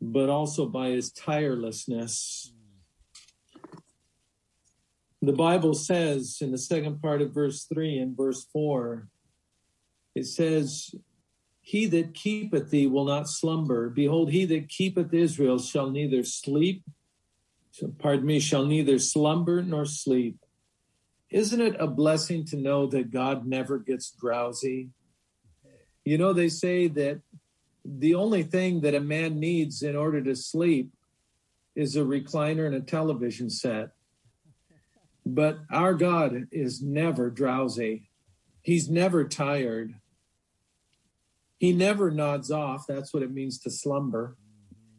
but also by his tirelessness. The Bible says in the second part of verse 3 and verse 4, it says, He that keepeth thee will not slumber. Behold, he that keepeth Israel shall neither sleep, pardon me, shall neither slumber nor sleep. Isn't it a blessing to know that God never gets drowsy? You know, they say that the only thing that a man needs in order to sleep is a recliner and a television set. But our God is never drowsy. He's never tired. He never nods off. That's what it means to slumber.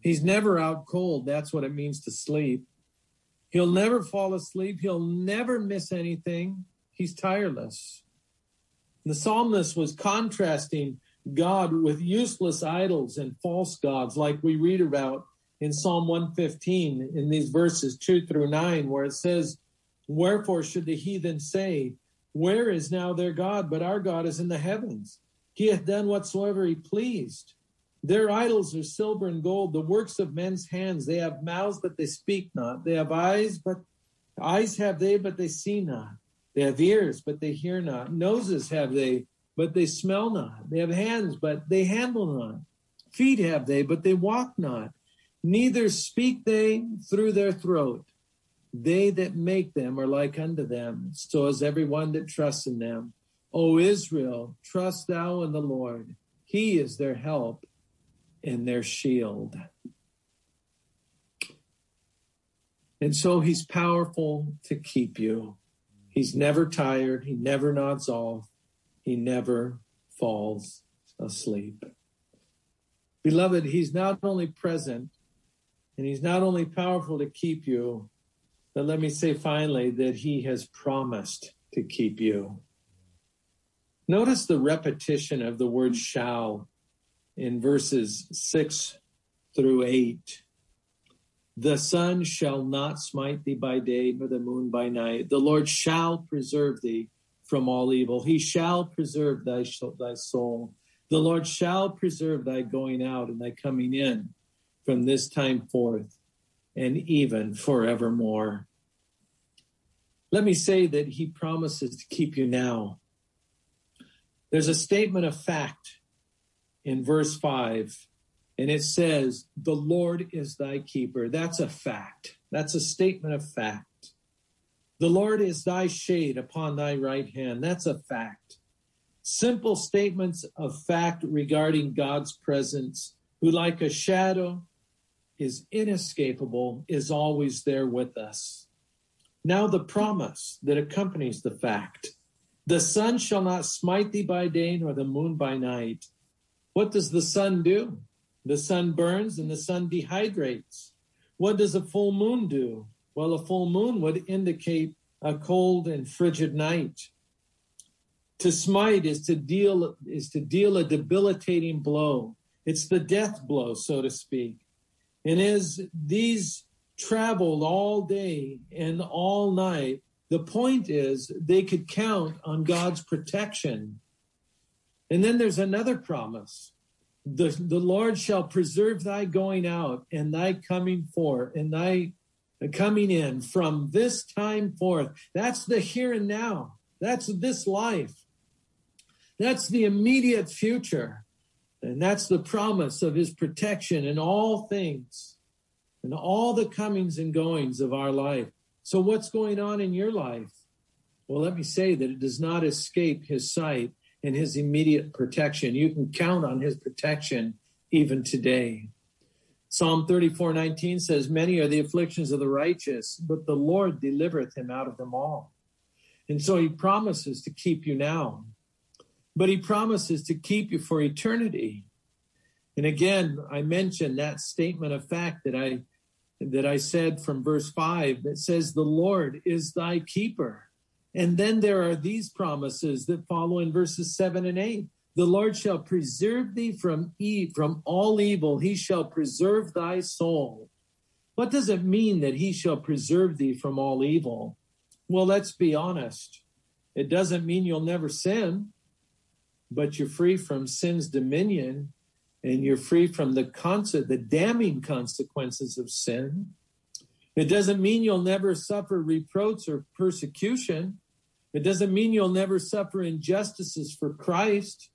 He's never out cold. That's what it means to sleep. He'll never fall asleep. He'll never miss anything. He's tireless. The psalmist was contrasting God with useless idols and false gods, like we read about in Psalm 115 in these verses 2 through 9, where it says, Wherefore should the heathen say, Where is now their God? But our God is in the heavens. He hath done whatsoever he pleased. Their idols are silver and gold, the works of men's hands. They have mouths, but they speak not. They have eyes, but eyes have they, but they see not. They have ears, but they hear not. Noses have they, but they smell not. They have hands, but they handle not. Feet have they, but they walk not. Neither speak they through their throat. They that make them are like unto them, so is every one that trusts in them. O Israel, trust thou in the Lord. He is their help and their shield. And so he's powerful to keep you. He's never tired. He never nods off. He never falls asleep. Beloved, he's not only present and he's not only powerful to keep you, but let me say finally that he has promised to keep you. Notice the repetition of the word shall in verses six through eight. The sun shall not smite thee by day, nor the moon by night. The Lord shall preserve thee from all evil. He shall preserve thy, thy soul. The Lord shall preserve thy going out and thy coming in from this time forth and even forevermore. Let me say that he promises to keep you now. There's a statement of fact in verse 5, and it says, The Lord is thy keeper. That's a fact. That's a statement of fact. The Lord is thy shade upon thy right hand. That's a fact. Simple statements of fact regarding God's presence, who, like a shadow, is inescapable, is always there with us. Now, the promise that accompanies the fact the sun shall not smite thee by day, nor the moon by night. What does the sun do? The sun burns and the sun dehydrates. What does a full moon do? Well, a full moon would indicate a cold and frigid night. To smite is to deal is to deal a debilitating blow. It's the death blow, so to speak. And as these traveled all day and all night, the point is they could count on God's protection. And then there's another promise. The, the Lord shall preserve thy going out and thy coming forth and thy coming in from this time forth. That's the here and now. That's this life. That's the immediate future. And that's the promise of his protection in all things and all the comings and goings of our life. So, what's going on in your life? Well, let me say that it does not escape his sight and his immediate protection. You can count on his protection even today. Psalm 34 19 says, Many are the afflictions of the righteous, but the Lord delivereth him out of them all. And so he promises to keep you now, but he promises to keep you for eternity. And again, I mentioned that statement of fact that I that I said from verse 5 that says, The Lord is thy keeper. And then there are these promises that follow in verses 7 and 8. The Lord shall preserve thee from e- from all evil. He shall preserve thy soul. What does it mean that he shall preserve thee from all evil? Well, let's be honest. It doesn't mean you'll never sin, but you're free from sin's dominion and you're free from the concept, the damning consequences of sin. It doesn't mean you'll never suffer reproach or persecution. It doesn't mean you'll never suffer injustices for Christ,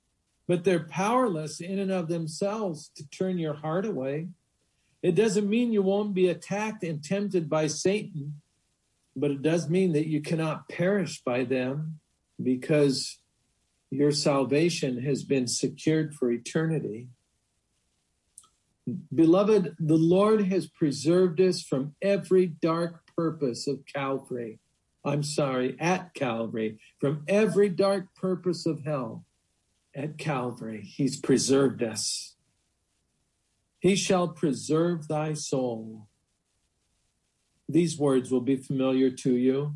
but they're powerless in and of themselves to turn your heart away. It doesn't mean you won't be attacked and tempted by Satan, but it does mean that you cannot perish by them because your salvation has been secured for eternity. Beloved, the Lord has preserved us from every dark purpose of Calvary. I'm sorry, at Calvary, from every dark purpose of hell. At Calvary, He's preserved us. He shall preserve thy soul. These words will be familiar to you.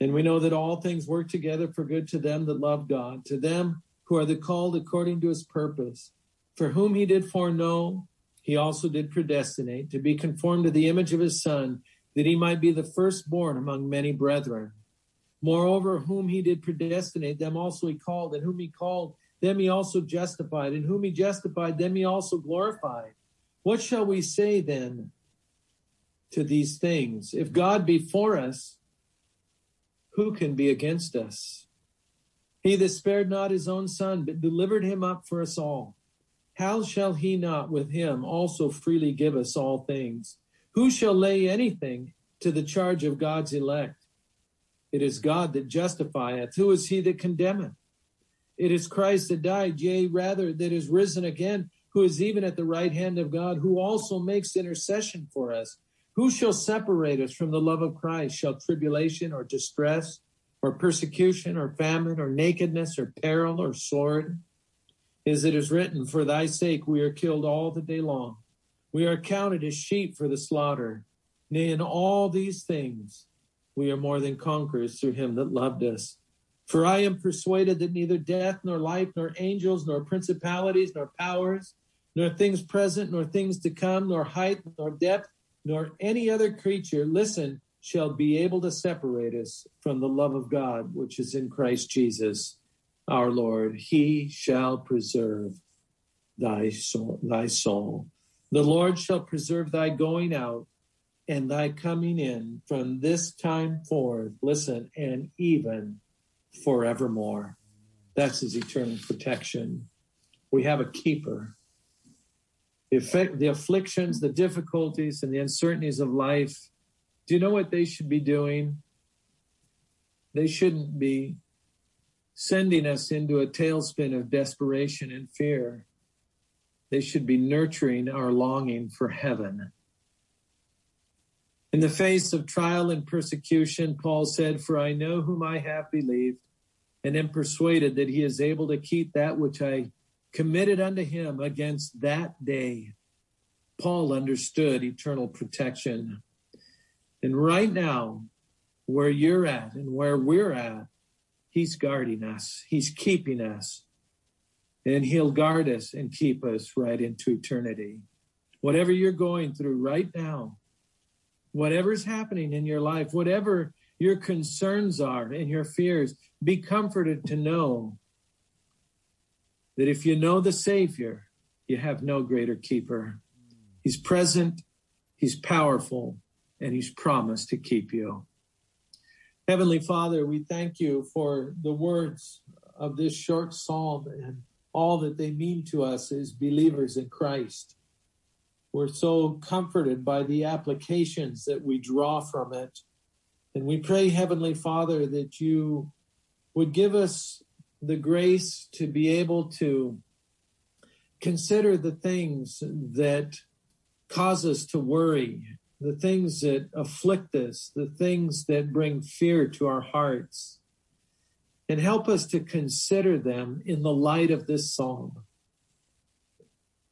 And we know that all things work together for good to them that love God, to them who are the called according to his purpose, for whom he did foreknow he also did predestinate to be conformed to the image of his son, that he might be the firstborn among many brethren. Moreover, whom he did predestinate, them also he called, and whom he called, them he also justified, and whom he justified, them he also glorified. What shall we say then to these things? If God be for us, who can be against us? He that spared not his own son, but delivered him up for us all how shall he not with him also freely give us all things? Who shall lay anything to the charge of God's elect? It is God that justifieth. Who is he that condemneth? It is Christ that died, yea, rather, that is risen again, who is even at the right hand of God, who also makes intercession for us. Who shall separate us from the love of Christ? Shall tribulation or distress or persecution or famine or nakedness or peril or sword? As it is written, For thy sake we are killed all the day long. We are counted as sheep for the slaughter. Nay, in all these things we are more than conquerors through him that loved us. For I am persuaded that neither death, nor life, nor angels, nor principalities, nor powers, nor things present, nor things to come, nor height, nor depth, nor any other creature, listen, shall be able to separate us from the love of God, which is in Christ Jesus our Lord, he shall preserve thy soul, thy soul. The Lord shall preserve thy going out and thy coming in from this time forth, listen, and even forevermore. That's his eternal protection. We have a keeper. The, effect, the afflictions, the difficulties, and the uncertainties of life, do you know what they should be doing? They shouldn't be sending us into a tailspin of desperation and fear. They should be nurturing our longing for heaven. In the face of trial and persecution, Paul said, For I know whom I have believed, and am persuaded that he is able to keep that which I committed unto him against that day. Paul understood eternal protection. And right now, where you're at and where we're at, He's guarding us. He's keeping us. And he'll guard us and keep us right into eternity. Whatever you're going through right now, whatever's happening in your life, whatever your concerns are and your fears, be comforted to know that if you know the Savior, you have no greater keeper. He's present, He's powerful, and He's promised to keep you. Heavenly Father, we thank you for the words of this short psalm and all that they mean to us as believers in Christ. We're so comforted by the applications that we draw from it. And we pray, Heavenly Father, that you would give us the grace to be able to consider the things that cause us to worry the things that afflict us, the things that bring fear to our hearts, and help us to consider them in the light of this psalm.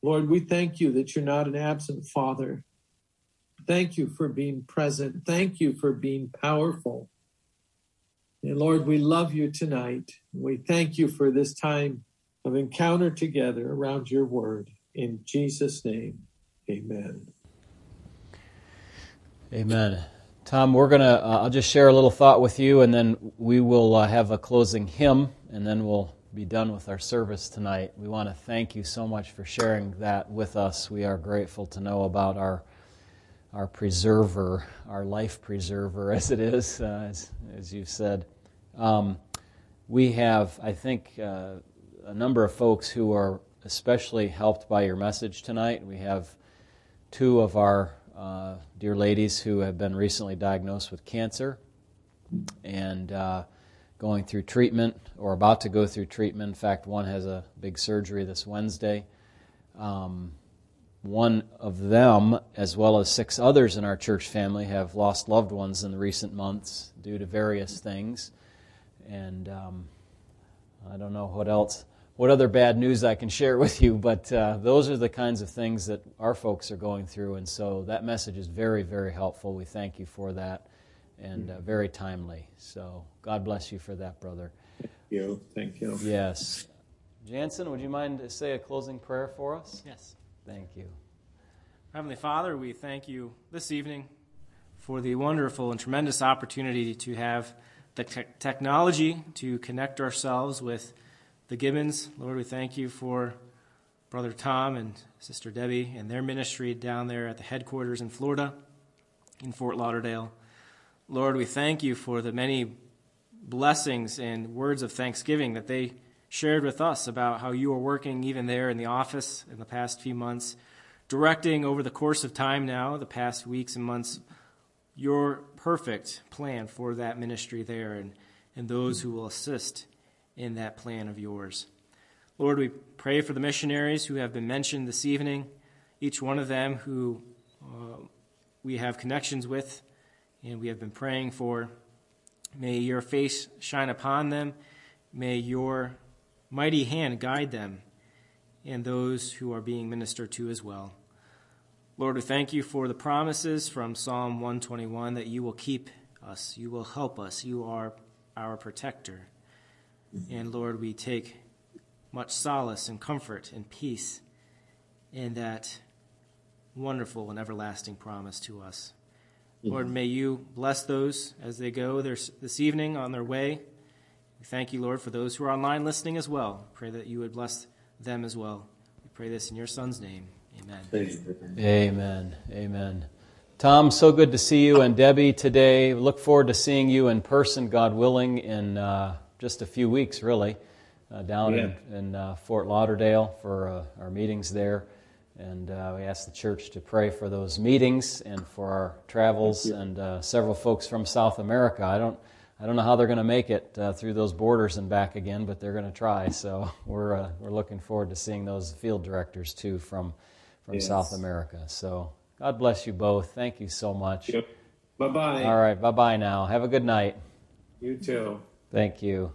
Lord, we thank you that you're not an absent father, Thank you for being present. Thank you for being powerful. And Lord, we love you tonight. We thank you for this time of encounter together around your word. In Jesus' name, amen. Amen. Tom, we're going to, uh, I'll just share a little thought with you, and then we will uh, have a closing hymn, and then we'll be done with our service tonight. We want to thank you so much for sharing that with us. We are grateful to know about our our preserver, our life preserver, as it is, uh, as, as you've said. Um, we have, I think, uh, a number of folks who are especially helped by your message tonight. We have two of our uh, dear ladies who have been recently diagnosed with cancer and uh, going through treatment or about to go through treatment. In fact, one has a big surgery this Wednesday. Um, one of them, as well as six others in our church family, have lost loved ones in the recent months due to various things. And um, I don't know what else, what other bad news I can share with you, but uh, those are the kinds of things that our folks are going through. And so that message is very, very helpful. We thank you for that and uh, very timely. So God bless you for that, brother. Thank you. Thank you. Yes. Jansen, would you mind to say a closing prayer for us? Yes. Thank you. Heavenly Father, we thank you this evening for the wonderful and tremendous opportunity to have the te- technology to connect ourselves with the Gibbons. Lord, we thank you for Brother Tom and Sister Debbie and their ministry down there at the headquarters in Florida, in Fort Lauderdale. Lord, we thank you for the many blessings and words of thanksgiving that they shared with us about how you are working even there in the office in the past few months, directing over the course of time now, the past weeks and months, your perfect plan for that ministry there and, and those who will assist in that plan of yours. Lord, we pray for the missionaries who have been mentioned this evening, each one of them who uh, we have connections with and we have been praying for. May your face shine upon them. May your mighty hand guide them and those who are being ministered to as well. Lord, we thank you for the promises from Psalm 121 that you will keep us, you will help us, you are our protector. And Lord, we take much solace and comfort and peace in that wonderful and everlasting promise to us. Lord, may you bless those as they go this evening on their way. We thank you, Lord, for those who are online listening as well. Pray that you would bless them as well. We pray this in your Son's name. Amen. Amen. Amen. Tom, so good to see you and Debbie today. Look forward to seeing you in person, God willing, in uh, just a few weeks, really, uh, down yeah. in, in uh, Fort Lauderdale for uh, our meetings there. And uh, we asked the church to pray for those meetings and for our travels and uh, several folks from South America. I don't, I don't know how they're going to make it uh, through those borders and back again, but they're going to try. So we're, uh, we're looking forward to seeing those field directors too from, from yes. South America. So God bless you both. Thank you so much. Yep. Bye bye. All right. Bye bye now. Have a good night. You too. Thank you.